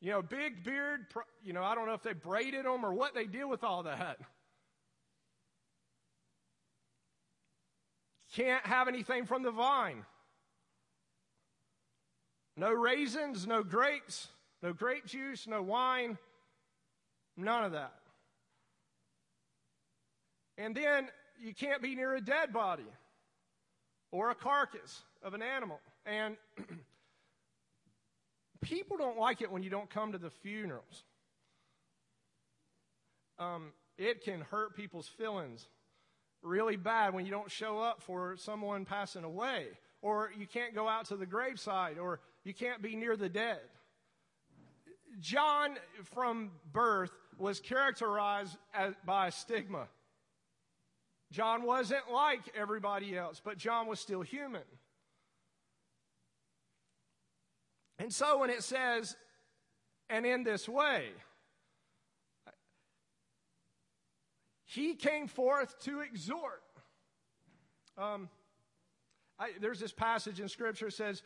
You know, big beard, you know, I don't know if they braided them or what they did with all that. Can't have anything from the vine. No raisins, no grapes, no grape juice, no wine, none of that. And then you can't be near a dead body or a carcass of an animal. And people don't like it when you don't come to the funerals. Um, it can hurt people's feelings really bad when you don't show up for someone passing away, or you can't go out to the graveside, or you can't be near the dead. John, from birth, was characterized as, by a stigma. John wasn't like everybody else, but John was still human. And so when it says, and in this way, He came forth to exhort. Um, I, there's this passage in Scripture that says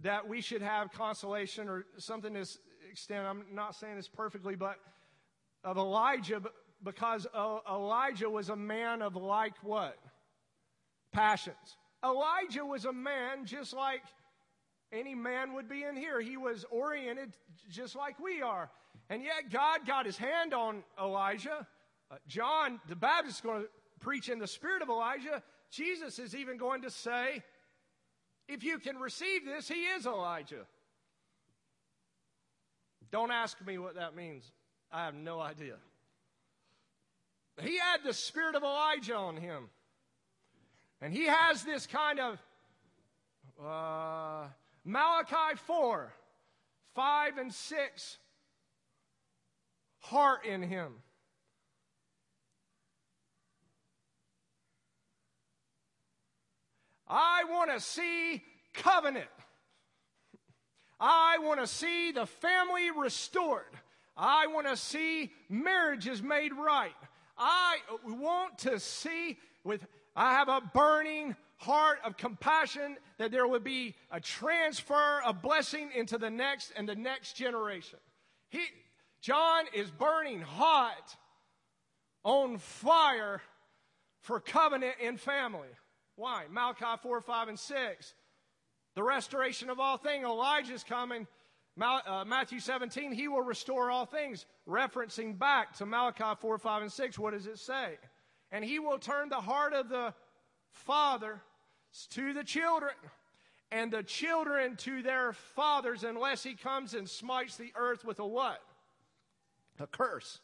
that we should have consolation or something to extent. I'm not saying this perfectly, but of Elijah, because Elijah was a man of like what? Passions. Elijah was a man just like any man would be in here. He was oriented just like we are. And yet God got his hand on Elijah uh, John the Baptist is going to preach in the spirit of Elijah. Jesus is even going to say, if you can receive this, he is Elijah. Don't ask me what that means. I have no idea. He had the spirit of Elijah on him. And he has this kind of uh, Malachi 4, 5 and 6. Heart in him. I want to see covenant. I want to see the family restored. I want to see marriages made right. I want to see with I have a burning heart of compassion that there would be a transfer of blessing into the next and the next generation. He John is burning hot on fire for covenant and family. Why? Malachi 4, 5, and 6. The restoration of all things. Elijah's coming. Uh, Matthew 17, he will restore all things. Referencing back to Malachi 4, 5, and 6, what does it say? And he will turn the heart of the father to the children, and the children to their fathers, unless he comes and smites the earth with a what? A curse.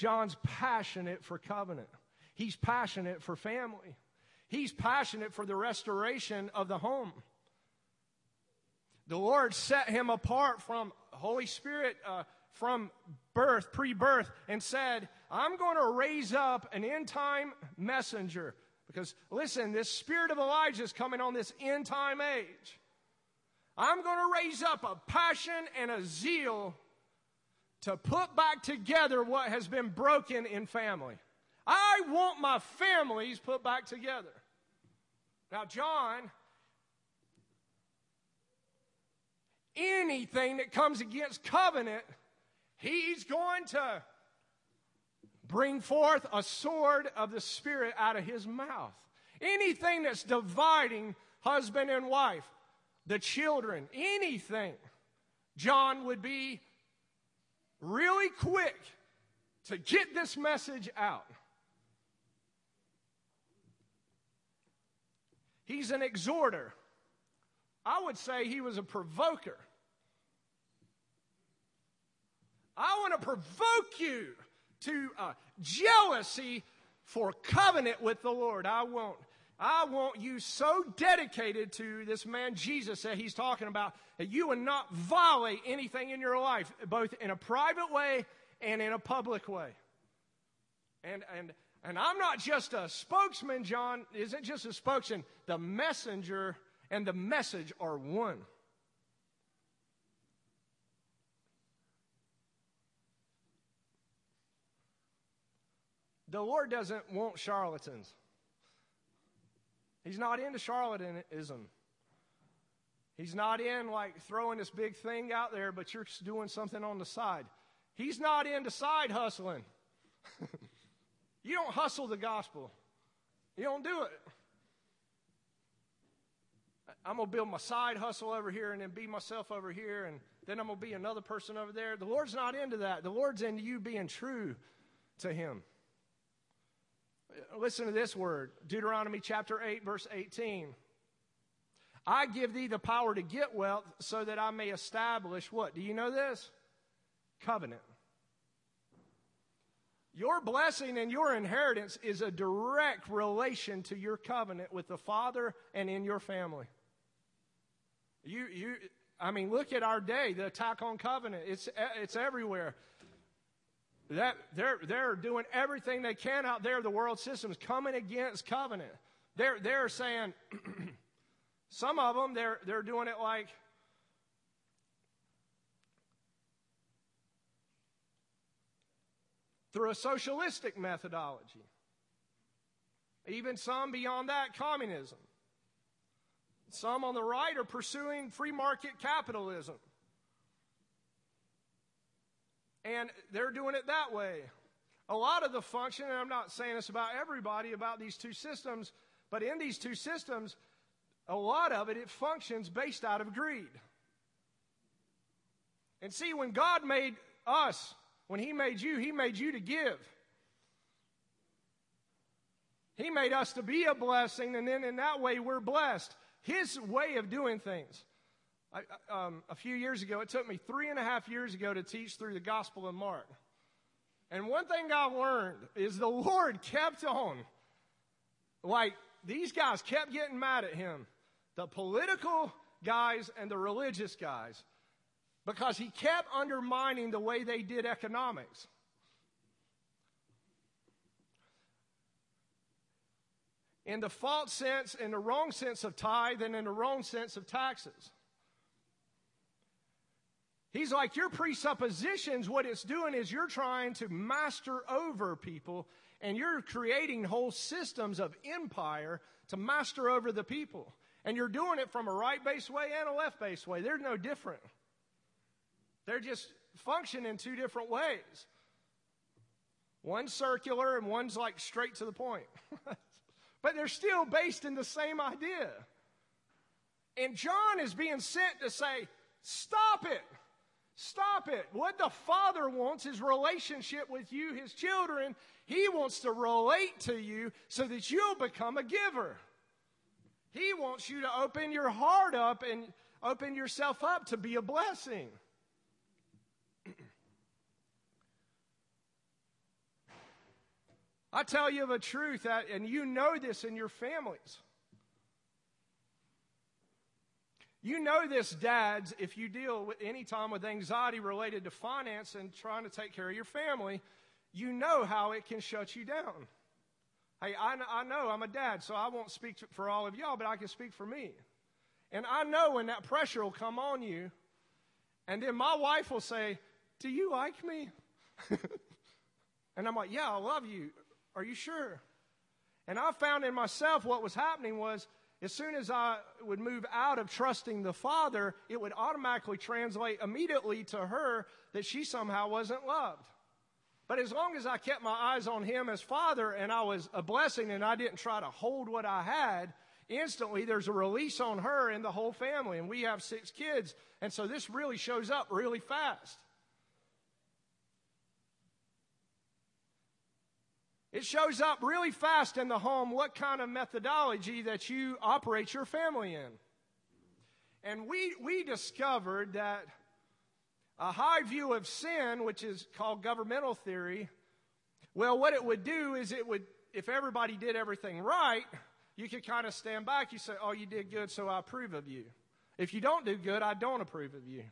John's passionate for covenant. He's passionate for family. He's passionate for the restoration of the home. The Lord set him apart from Holy Spirit uh, from birth, pre birth, and said, I'm going to raise up an end time messenger. Because listen, this spirit of Elijah is coming on this end time age. I'm going to raise up a passion and a zeal to put back together what has been broken in family. I want my families put back together. Now, John, anything that comes against covenant, he's going to bring forth a sword of the Spirit out of his mouth. Anything that's dividing husband and wife, the children, anything, John would be really quick to get this message out. He's an exhorter. I would say he was a provoker. I want to provoke you to uh, jealousy for covenant with the Lord. I want, I want you so dedicated to this man Jesus that he's talking about that you would not violate anything in your life, both in a private way and in a public way. And, and, and I'm not just a spokesman, John isn't just a spokesman. The messenger and the message are one. The Lord doesn't want charlatans. He's not into charlatanism. He's not in like throwing this big thing out there, but you're doing something on the side. He's not into side hustling. you don't hustle the gospel, you don't do it. I'm going to build my side hustle over here and then be myself over here, and then I'm going to be another person over there. The Lord's not into that. The Lord's into you being true to Him. Uh, listen to this word Deuteronomy chapter 8, verse 18. I give thee the power to get wealth so that I may establish what? Do you know this? Covenant. Your blessing and your inheritance is a direct relation to your covenant with the Father and in your family. You, you, I mean, look at our day, the attack on covenant. It's, it's everywhere. That they're, they're doing everything they can out there. The world system is coming against covenant. They're, they're saying, some of them, they're, they're doing it like, through a socialistic methodology. Even some beyond that, communism. Some on the right are pursuing free market capitalism. And they're doing it that way. A lot of the function, and I'm not saying this about everybody, about these two systems, but in these two systems, a lot of it, it functions based out of greed. And see, when God made us, when He made you, He made you to give. He made us to be a blessing, and then in that way we're blessed. His way of doing things. I, um, a few years ago, it took me three and a half years ago to teach through the Gospel of Mark. And one thing I learned is the Lord kept on. Like, these guys kept getting mad at him. The political guys and the religious guys. Because he kept undermining the way they did economics. In the false sense, in the wrong sense of tithe, and in the wrong sense of taxes. He's like, your presuppositions, what it's doing is you're trying to master over people and you're creating whole systems of empire to master over the people. And you're doing it from a right based way and a left based way. They're no different. They're just function in two different ways. One's circular and one's like straight to the point. but they're still based in the same idea. And John is being sent to say, stop it. Stop it. What the Father wants is relationship with you, His children. He wants to relate to you so that you'll become a giver. He wants you to open your heart up and open yourself up to be a blessing. I tell you the truth, that, and you know this in your families. You know this, dads, if you deal with any time with anxiety related to finance and trying to take care of your family, you know how it can shut you down. Hey, I, I know I'm a dad, so I won't speak for all of y'all, but I can speak for me. And I know when that pressure will come on you, and then my wife will say, Do you like me? and I'm like, Yeah, I love you. Are you sure? And I found in myself what was happening was as soon as I would move out of trusting the Father, it would automatically translate immediately to her that she somehow wasn't loved. But as long as I kept my eyes on Him as Father and I was a blessing and I didn't try to hold what I had, instantly there's a release on her and the whole family. And we have six kids. And so this really shows up really fast. It shows up really fast in the home what kind of methodology that you operate your family in. And we, we discovered that a high view of sin, which is called governmental theory, well, what it would do is it would, if everybody did everything right, you could kind of stand back. You say, Oh, you did good, so I approve of you. If you don't do good, I don't approve of you.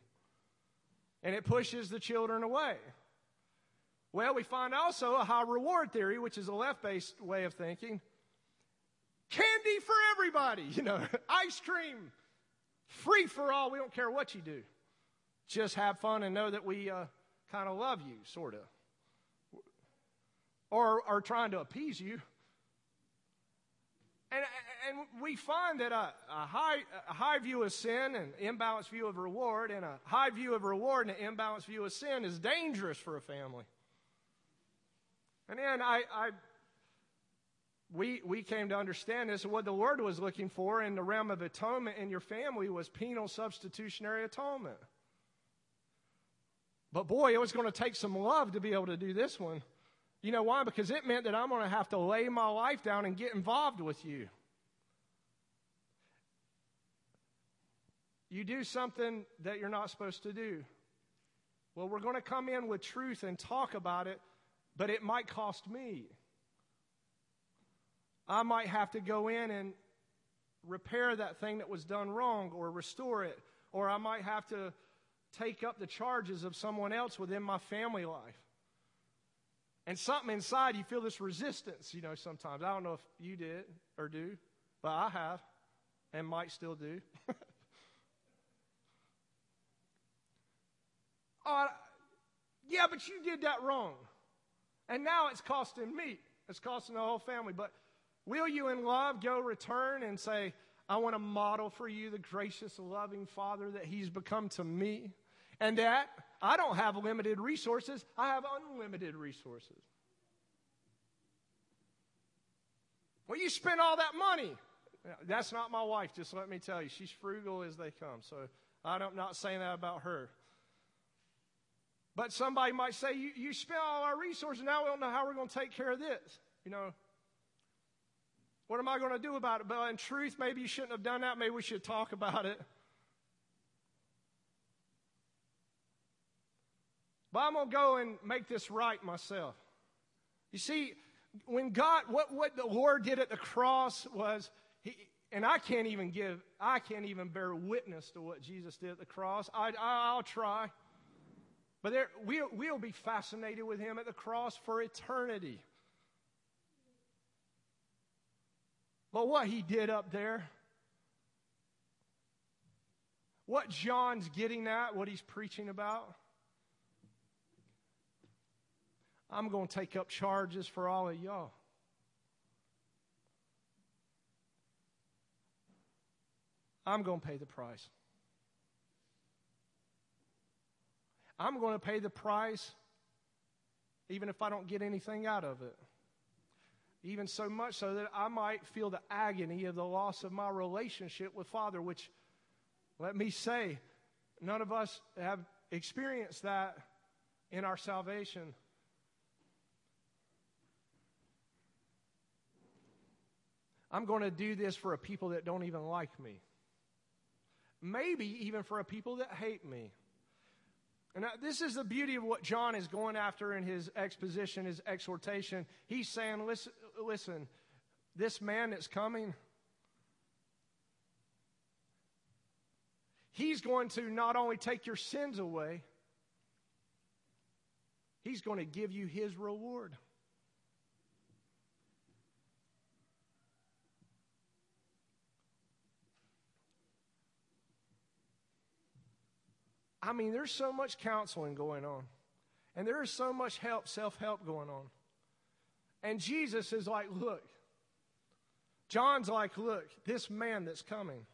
And it pushes the children away. Well, we find also a high reward theory, which is a left based way of thinking. Candy for everybody, you know, ice cream, free for all. We don't care what you do. Just have fun and know that we uh, kind of love you, sort of. Or are trying to appease you. And, and we find that a, a, high, a high view of sin and imbalanced view of reward, and a high view of reward and an imbalanced view of sin is dangerous for a family. And then I, I we, we came to understand this. What the Lord was looking for in the realm of atonement in your family was penal substitutionary atonement. But boy, it was going to take some love to be able to do this one. You know why? Because it meant that I'm going to have to lay my life down and get involved with you. You do something that you're not supposed to do. Well, we're going to come in with truth and talk about it but it might cost me. I might have to go in and repair that thing that was done wrong or restore it, or I might have to take up the charges of someone else within my family life. And something inside, you feel this resistance, you know, sometimes. I don't know if you did or do, but I have and might still do. oh, yeah, but you did that wrong. And now it's costing me. It's costing the whole family. But will you, in love, go return and say, I want to model for you the gracious, loving Father that He's become to me? And that I don't have limited resources, I have unlimited resources. Well, you spend all that money. That's not my wife, just let me tell you. She's frugal as they come. So I'm not saying that about her. But somebody might say, you, you spent all our resources, now we don't know how we're going to take care of this. You know, what am I going to do about it? But in truth, maybe you shouldn't have done that. Maybe we should talk about it. But I'm going to go and make this right myself. You see, when God, what, what the Lord did at the cross was, he, and I can't even give, I can't even bear witness to what Jesus did at the cross. I, I, I'll try. But there, we'll, we'll be fascinated with him at the cross for eternity. But what he did up there, what John's getting at, what he's preaching about, I'm going to take up charges for all of y'all. I'm going to pay the price. I'm going to pay the price even if I don't get anything out of it. Even so much so that I might feel the agony of the loss of my relationship with Father, which, let me say, none of us have experienced that in our salvation. I'm going to do this for a people that don't even like me. Maybe even for a people that hate me. And this is the beauty of what John is going after in his exposition, his exhortation. He's saying, listen, listen this man that's coming, he's going to not only take your sins away, he's going to give you his reward. I mean, there's so much counseling going on, and there is so much help, self help going on. And Jesus is like, look, John's like, look, this man that's coming,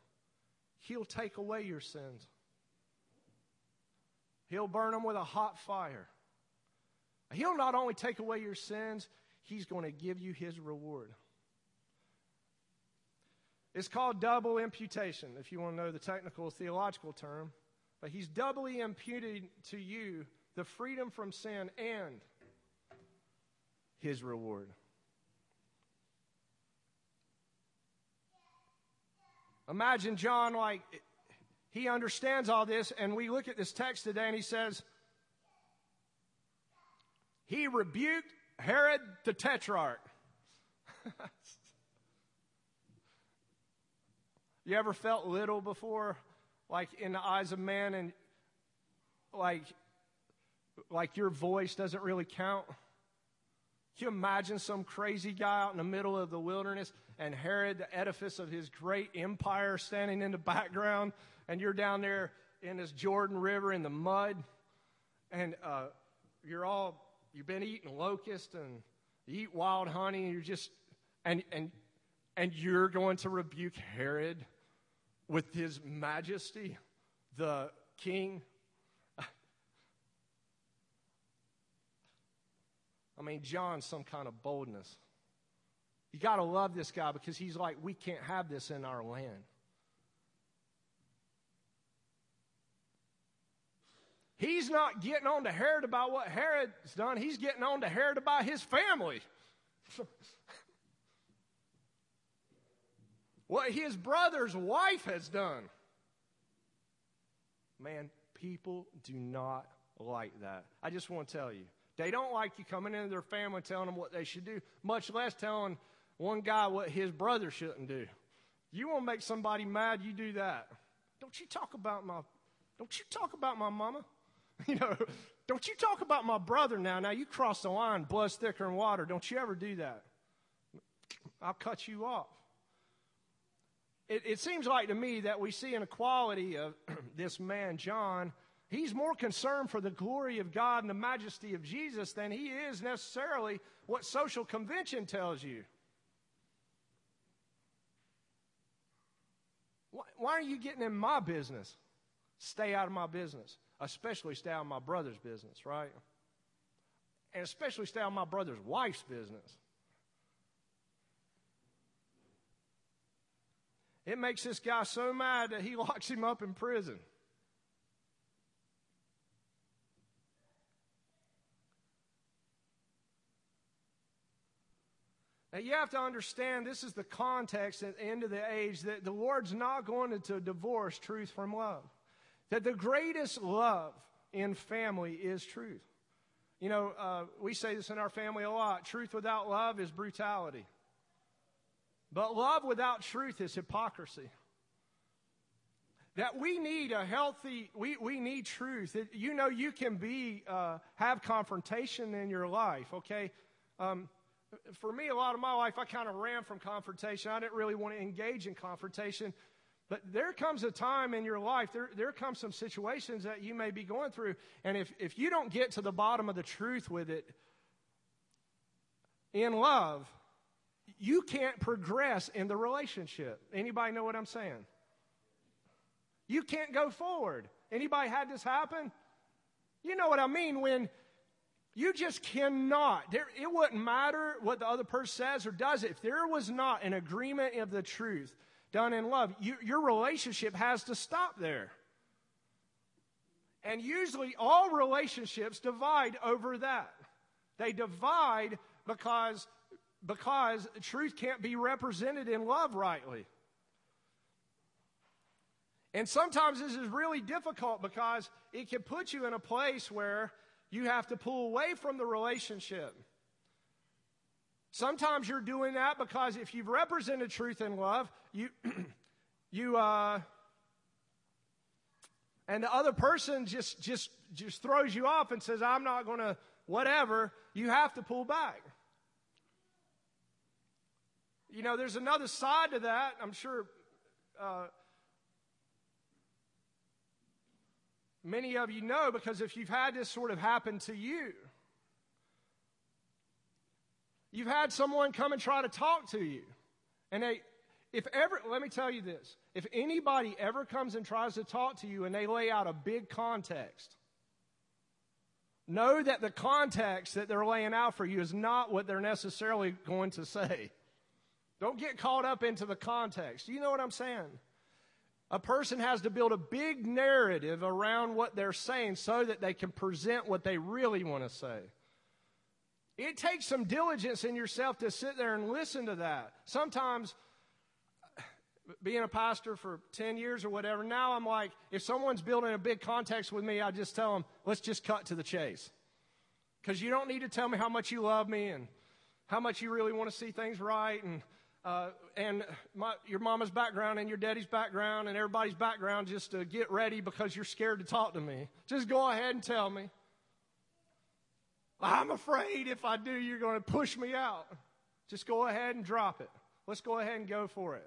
he'll take away your sins. He'll burn them with a hot fire. He'll not only take away your sins, he's going to give you his reward. It's called double imputation, if you want to know the technical theological term. But he's doubly imputed to you the freedom from sin and his reward. Imagine John, like, he understands all this, and we look at this text today, and he says, He rebuked Herod the Tetrarch. you ever felt little before? Like in the eyes of man and like like your voice doesn't really count? Can you imagine some crazy guy out in the middle of the wilderness and Herod, the edifice of his great empire, standing in the background, and you're down there in this Jordan River in the mud, and uh, you're all you've been eating locust and you eat wild honey, and you're just and and and you're going to rebuke Herod with his majesty, the king. I mean, John's some kind of boldness. You got to love this guy because he's like, we can't have this in our land. He's not getting on to Herod about what Herod's done. He's getting on to Herod about his family. what his brother's wife has done. Man, people do not like that. I just want to tell you. They don't like you coming into their family telling them what they should do, much less telling one guy what his brother shouldn't do. You want to make somebody mad, you do that. Don't you talk about my don't you talk about my mama? You know, don't you talk about my brother now. Now you cross the line, blood's thicker than water. Don't you ever do that. I'll cut you off it, it seems like to me that we see an equality of this man, John. He's more concerned for the glory of God and the majesty of Jesus than he is necessarily what social convention tells you. Why, why are you getting in my business? Stay out of my business. Especially stay out of my brother's business, right? And especially stay out of my brother's wife's business. It makes this guy so mad that he locks him up in prison. Now, you have to understand this is the context at the end of the age that the Lord's not going to divorce truth from love. That the greatest love in family is truth. You know, uh, we say this in our family a lot truth without love is brutality. But love without truth is hypocrisy. That we need a healthy, we, we need truth. It, you know, you can be, uh, have confrontation in your life, okay? Um, for me, a lot of my life, I kind of ran from confrontation. I didn't really want to engage in confrontation. But there comes a time in your life, there, there comes some situations that you may be going through. And if, if you don't get to the bottom of the truth with it in love, you can't progress in the relationship. Anybody know what I'm saying? You can't go forward. Anybody had this happen? You know what I mean when you just cannot. There, it wouldn't matter what the other person says or does. If there was not an agreement of the truth done in love, you, your relationship has to stop there. And usually all relationships divide over that. They divide because, because truth can't be represented in love rightly. And sometimes this is really difficult because it can put you in a place where you have to pull away from the relationship. Sometimes you're doing that because if you've represented truth in love, you, you, uh, and the other person just, just, just throws you off and says, I'm not going to, whatever, you have to pull back. You know, there's another side to that. I'm sure uh, many of you know because if you've had this sort of happen to you, you've had someone come and try to talk to you. And they, if ever, let me tell you this if anybody ever comes and tries to talk to you and they lay out a big context, know that the context that they're laying out for you is not what they're necessarily going to say. Don't get caught up into the context. You know what I'm saying? A person has to build a big narrative around what they're saying so that they can present what they really want to say. It takes some diligence in yourself to sit there and listen to that. Sometimes, being a pastor for 10 years or whatever, now I'm like, if someone's building a big context with me, I just tell them, let's just cut to the chase. Because you don't need to tell me how much you love me and how much you really want to see things right and uh, and my, your mama's background and your daddy's background and everybody's background just to get ready because you're scared to talk to me. Just go ahead and tell me. I'm afraid if I do, you're going to push me out. Just go ahead and drop it. Let's go ahead and go for it.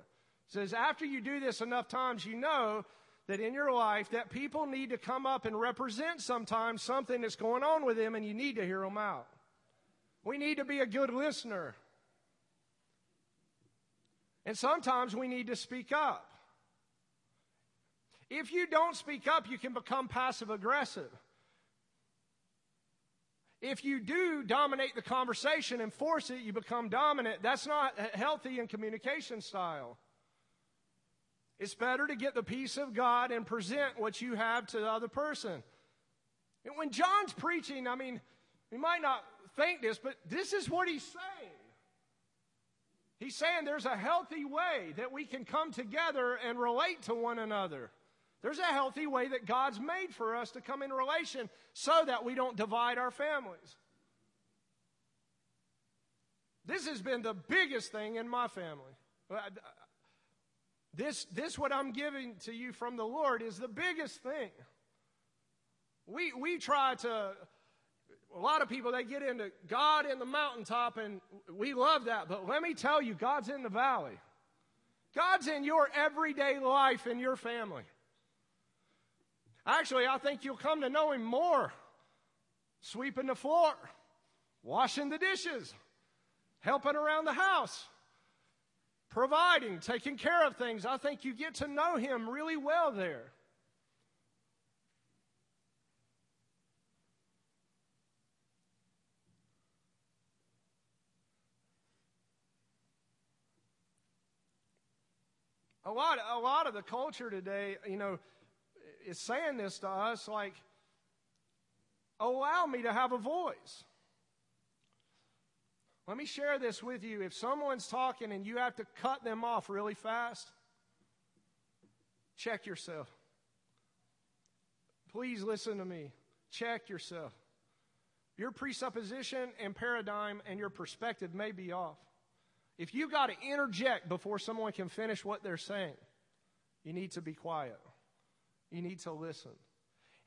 it says after you do this enough times, you know that in your life that people need to come up and represent sometimes something that's going on with them and you need to hear them out. We need to be a good listener. And sometimes we need to speak up. If you don't speak up, you can become passive aggressive. If you do dominate the conversation and force it, you become dominant. That's not healthy in communication style. It's better to get the peace of God and present what you have to the other person. And when John's preaching, I mean, you might not think this, but this is what he's saying. He's saying there's a healthy way that we can come together and relate to one another. There's a healthy way that God's made for us to come in relation so that we don't divide our families. This has been the biggest thing in my family. This, this what I'm giving to you from the Lord is the biggest thing. We, we try to a lot of people, they get into God in the mountaintop, and we love that. But let me tell you, God's in the valley. God's in your everyday life in your family. Actually, I think you'll come to know Him more sweeping the floor, washing the dishes, helping around the house, providing, taking care of things. I think you get to know Him really well there. A lot, a lot of the culture today, you know, is saying this to us like, allow me to have a voice. Let me share this with you. If someone's talking and you have to cut them off really fast, check yourself. Please listen to me. check yourself. Your presupposition and paradigm and your perspective may be off. If you've got to interject before someone can finish what they're saying, you need to be quiet. You need to listen.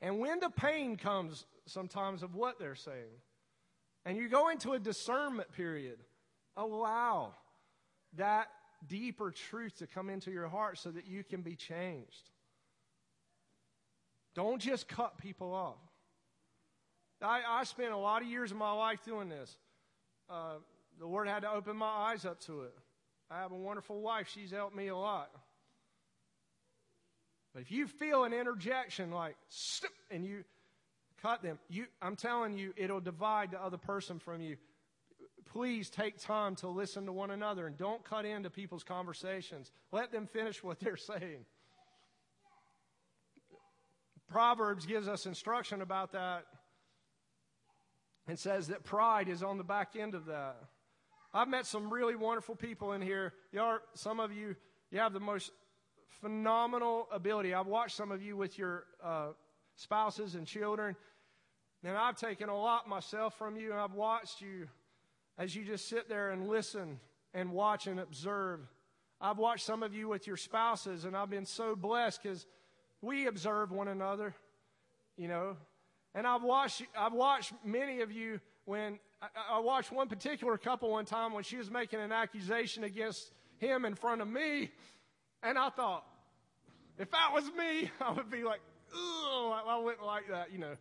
And when the pain comes sometimes of what they're saying, and you go into a discernment period, allow that deeper truth to come into your heart so that you can be changed. Don't just cut people off. I, I spent a lot of years of my life doing this. Uh, the Lord had to open my eyes up to it. I have a wonderful wife. She's helped me a lot. But if you feel an interjection like, and you cut them, you, I'm telling you, it'll divide the other person from you. Please take time to listen to one another and don't cut into people's conversations. Let them finish what they're saying. Proverbs gives us instruction about that and says that pride is on the back end of that. I've met some really wonderful people in here. Are, some of you, you have the most phenomenal ability. I've watched some of you with your uh, spouses and children, and I've taken a lot myself from you, and I've watched you as you just sit there and listen and watch and observe. I've watched some of you with your spouses, and I've been so blessed because we observe one another, you know. And I've watched, I've watched many of you when I, I watched one particular couple one time when she was making an accusation against him in front of me, and I thought, if that was me, I would be like, ugh, I wouldn't like that, you know.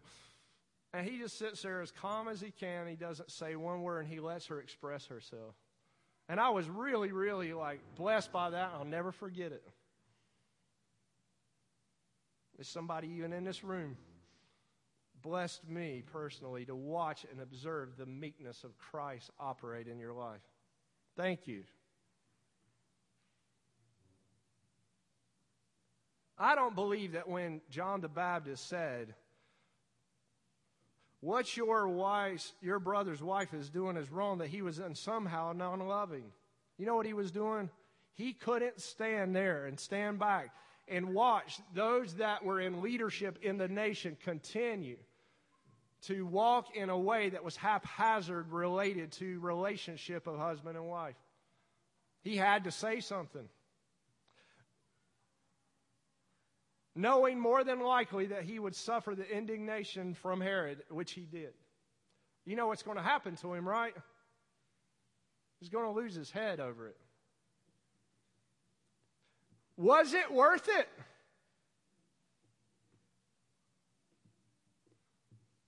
And he just sits there as calm as he can. He doesn't say one word, and he lets her express herself. And I was really, really like blessed by that. I'll never forget it. There's somebody even in this room blessed me personally to watch and observe the meekness of Christ operate in your life. Thank you. I don't believe that when John the Baptist said, What your wife's, your brother's wife is doing is wrong, that he was in somehow non loving. You know what he was doing? He couldn't stand there and stand back and watch those that were in leadership in the nation continue to walk in a way that was haphazard related to relationship of husband and wife. He had to say something. knowing more than likely that he would suffer the indignation from Herod, which he did. You know what's going to happen to him, right? He's going to lose his head over it. Was it worth it?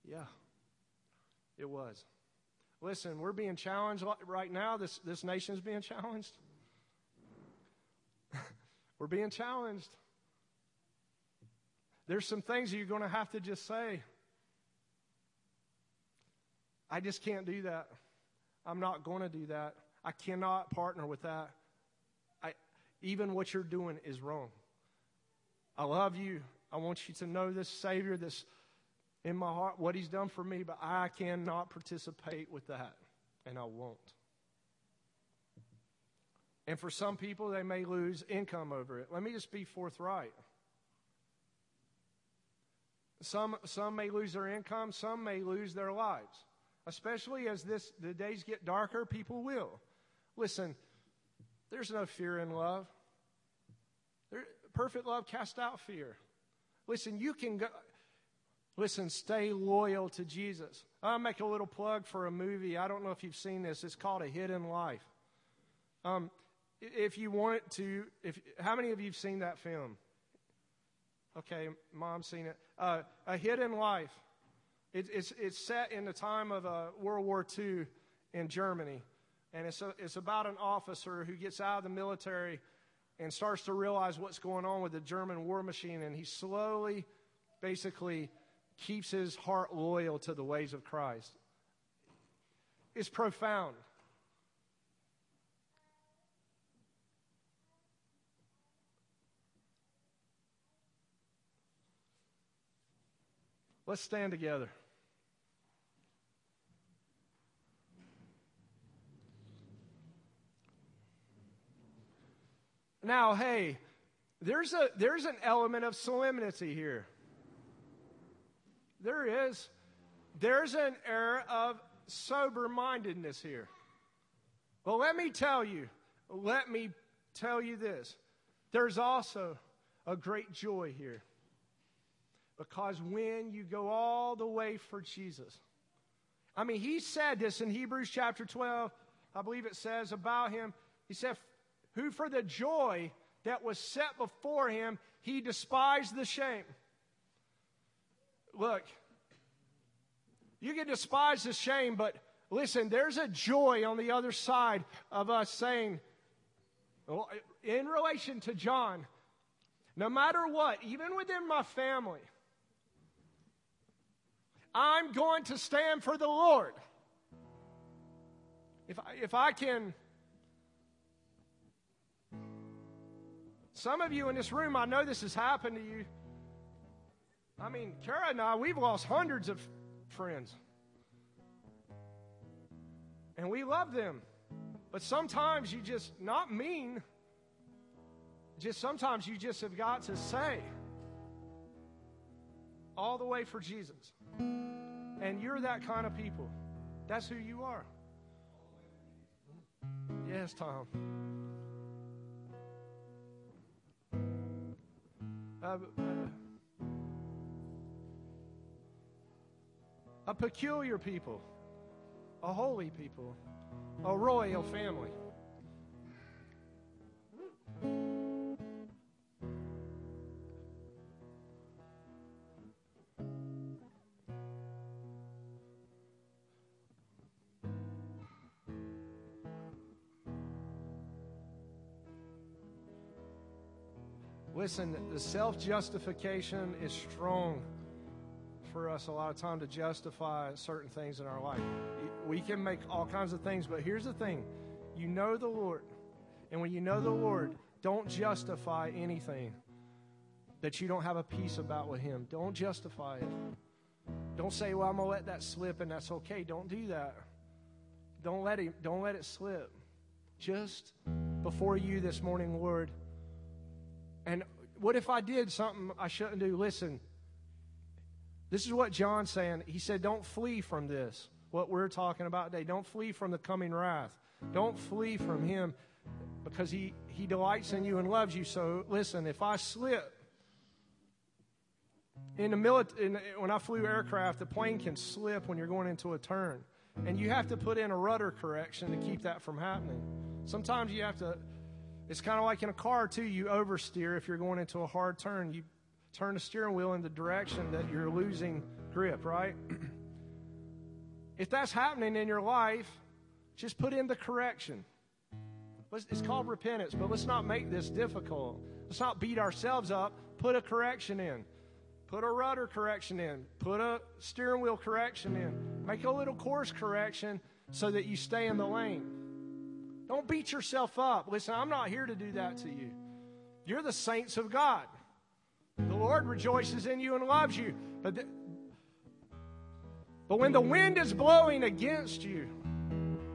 Yeah, it was. Listen, we're being challenged right now. This, this nation's being challenged. we're being challenged. There's some things you're going to have to just say. I just can't do that. I'm not going to do that. I cannot partner with that. I, even what you're doing is wrong. I love you. I want you to know this Savior, this in my heart, what He's done for me, but I cannot participate with that, and I won't. And for some people, they may lose income over it. Let me just be forthright. Some, some may lose their income, some may lose their lives. Especially as this, the days get darker, people will. Listen, there's no fear in love. There, perfect love casts out fear. Listen, you can go. Listen, stay loyal to Jesus. I'll make a little plug for a movie. I don't know if you've seen this. It's called A Hidden Life. Um, if you want to, if how many of you have seen that film? Okay, mom's seen it. Uh, a Hidden Life. It, it's, it's set in the time of uh, World War II in Germany. And it's, a, it's about an officer who gets out of the military and starts to realize what's going on with the German war machine. And he slowly, basically, keeps his heart loyal to the ways of Christ. It's profound. Let's stand together. Now, hey, there's, a, there's an element of solemnity here. There is, there's an air of sober mindedness here. Well, let me tell you, let me tell you this. There's also a great joy here. Because when you go all the way for Jesus, I mean, he said this in Hebrews chapter 12, I believe it says about him. He said, Who for the joy that was set before him, he despised the shame. Look, you can despise the shame, but listen, there's a joy on the other side of us saying, in relation to John, no matter what, even within my family, I'm going to stand for the Lord. If I, if I can, some of you in this room, I know this has happened to you. I mean, Kara and I, we've lost hundreds of friends. And we love them. But sometimes you just, not mean, just sometimes you just have got to say, all the way for Jesus. And you're that kind of people. That's who you are. Yes, Tom. Uh, uh, a peculiar people, a holy people, a royal family. Listen, the self justification is strong for us a lot of time to justify certain things in our life. We can make all kinds of things, but here's the thing you know the Lord. And when you know the Lord, don't justify anything that you don't have a peace about with Him. Don't justify it. Don't say, "Well, I'm gonna let that slip, and that's okay." Don't do that. Don't let it. Don't let it slip. Just before you this morning, Lord. And what if I did something I shouldn't do? Listen, this is what John's saying. He said, Don't flee from this, what we're talking about today. Don't flee from the coming wrath. Don't flee from him because he, he delights in you and loves you. So listen, if I slip, in the military, when I flew aircraft, the plane can slip when you're going into a turn. And you have to put in a rudder correction to keep that from happening. Sometimes you have to it's kind of like in a car, too. You oversteer if you're going into a hard turn. You turn the steering wheel in the direction that you're losing grip, right? if that's happening in your life, just put in the correction. It's called repentance, but let's not make this difficult. Let's not beat ourselves up. Put a correction in. Put a rudder correction in. Put a steering wheel correction in. Make a little course correction so that you stay in the lane. Don't beat yourself up. Listen, I'm not here to do that to you. You're the saints of God. The Lord rejoices in you and loves you. But, the, but when the wind is blowing against you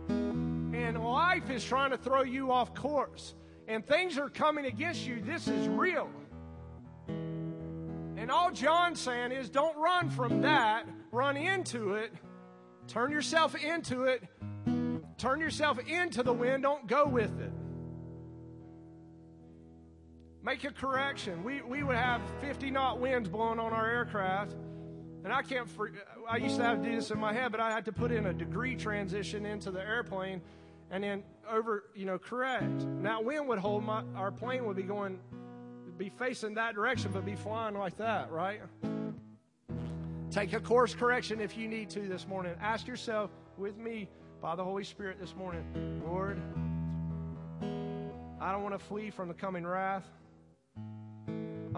and life is trying to throw you off course and things are coming against you, this is real. And all John's saying is don't run from that, run into it, turn yourself into it, Turn yourself into the wind, don't go with it. Make a correction. We, we would have 50 knot winds blowing on our aircraft. And I can't, I used to have to do this in my head, but I had to put in a degree transition into the airplane and then over, you know, correct. Now, wind would hold my, our plane would be going, be facing that direction, but be flying like that, right? Take a course correction if you need to this morning. Ask yourself with me, by the Holy Spirit this morning, Lord, I don't want to flee from the coming wrath.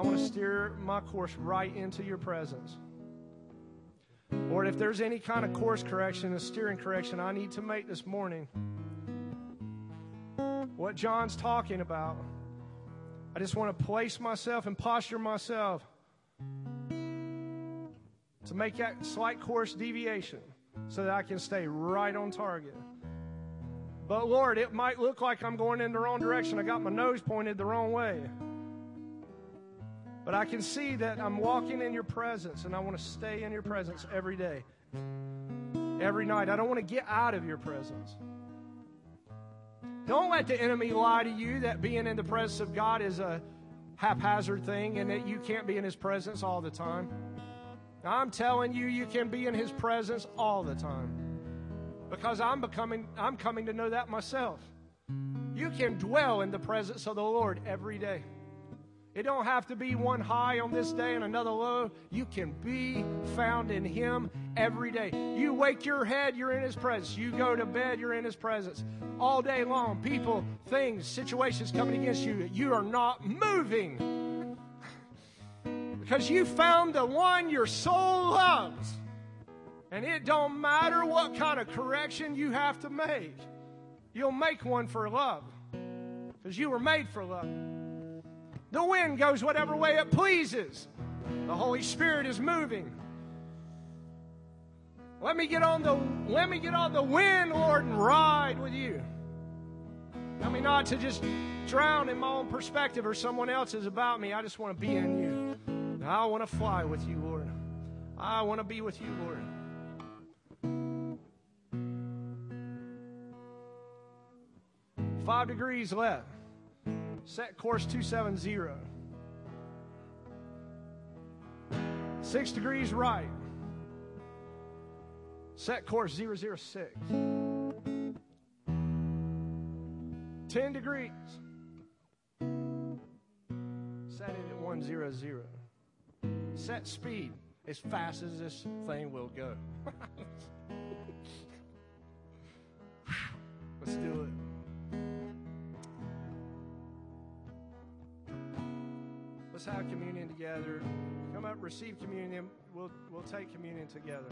I want to steer my course right into your presence. Lord, if there's any kind of course correction, a steering correction I need to make this morning, what John's talking about, I just want to place myself and posture myself to make that slight course deviation so that I can stay right on target. But Lord, it might look like I'm going in the wrong direction. I got my nose pointed the wrong way. But I can see that I'm walking in your presence and I want to stay in your presence every day, every night. I don't want to get out of your presence. Don't let the enemy lie to you that being in the presence of God is a haphazard thing and that you can't be in his presence all the time. I'm telling you, you can be in his presence all the time. Because I'm becoming I'm coming to know that myself. You can dwell in the presence of the Lord every day. It don't have to be one high on this day and another low. You can be found in Him every day. You wake your head, you're in His presence. You go to bed, you're in His presence. All day long, people, things, situations coming against you, you are not moving. Because you found the one your soul loves. And it don't matter what kind of correction you have to make. You'll make one for love. Because you were made for love. The wind goes whatever way it pleases. The Holy Spirit is moving. Let me get on the let me get on the wind, Lord, and ride with you. Help me not to just drown in my own perspective or someone else's about me. I just want to be in you. I want to fly with you, Lord. I want to be with you, Lord. Five degrees left. Set course 270. Six degrees right. Set course 006. 10 degrees. Set it at 100. Set speed as fast as this thing will go. Let's do it. Let's have communion together. Come up, receive communion. We'll, we'll take communion together.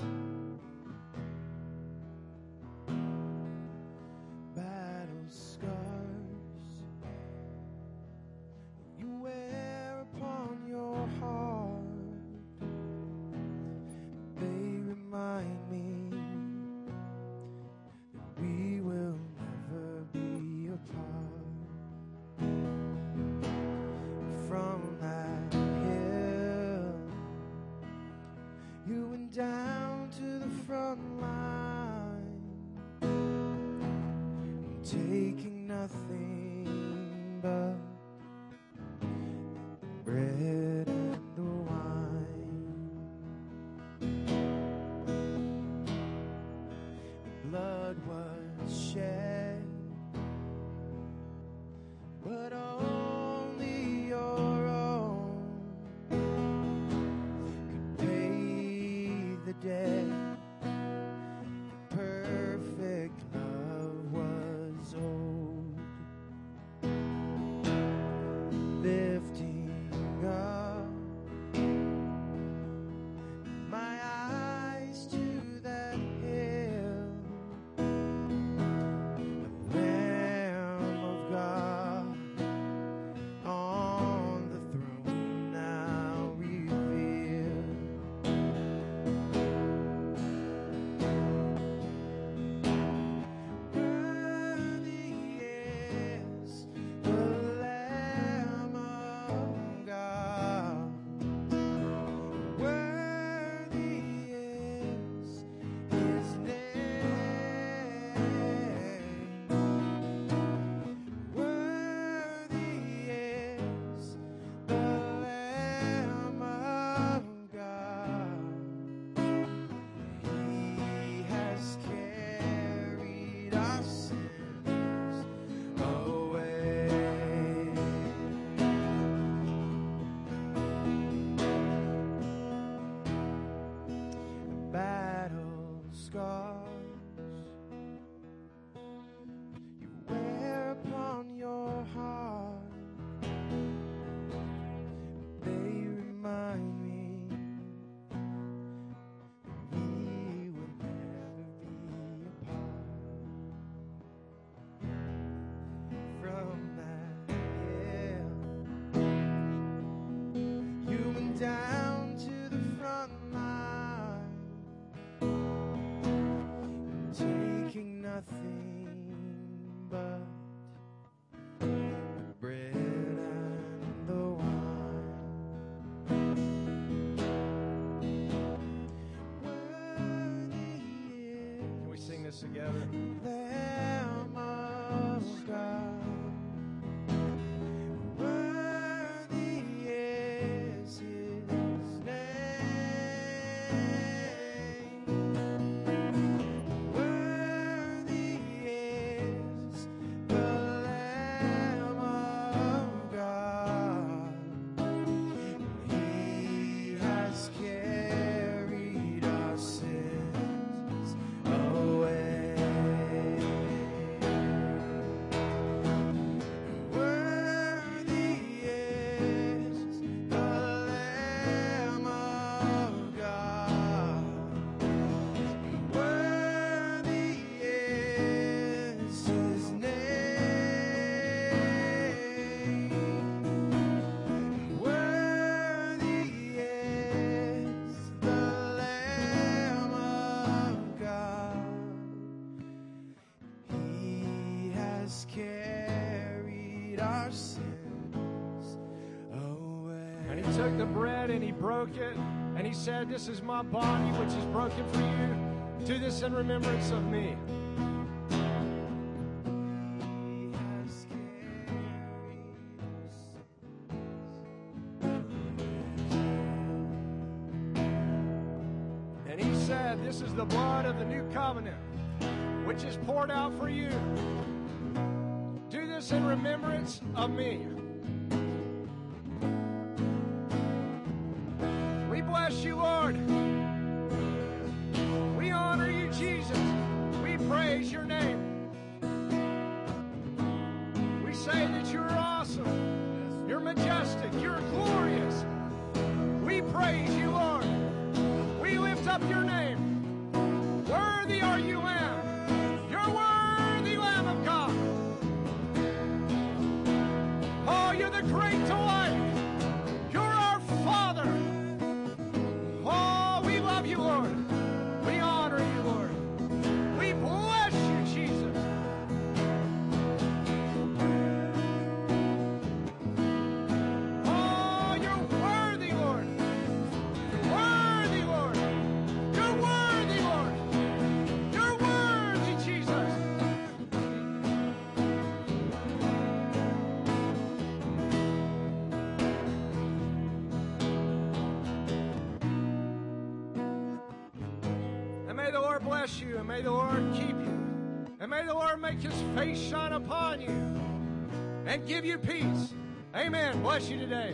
together. There must I broke it, and he said, This is my body which is broken for you. Do this in remembrance of me. And he said, This is the blood of the new covenant which is poured out for you. Do this in remembrance of me. and give you peace. Amen. Bless you today.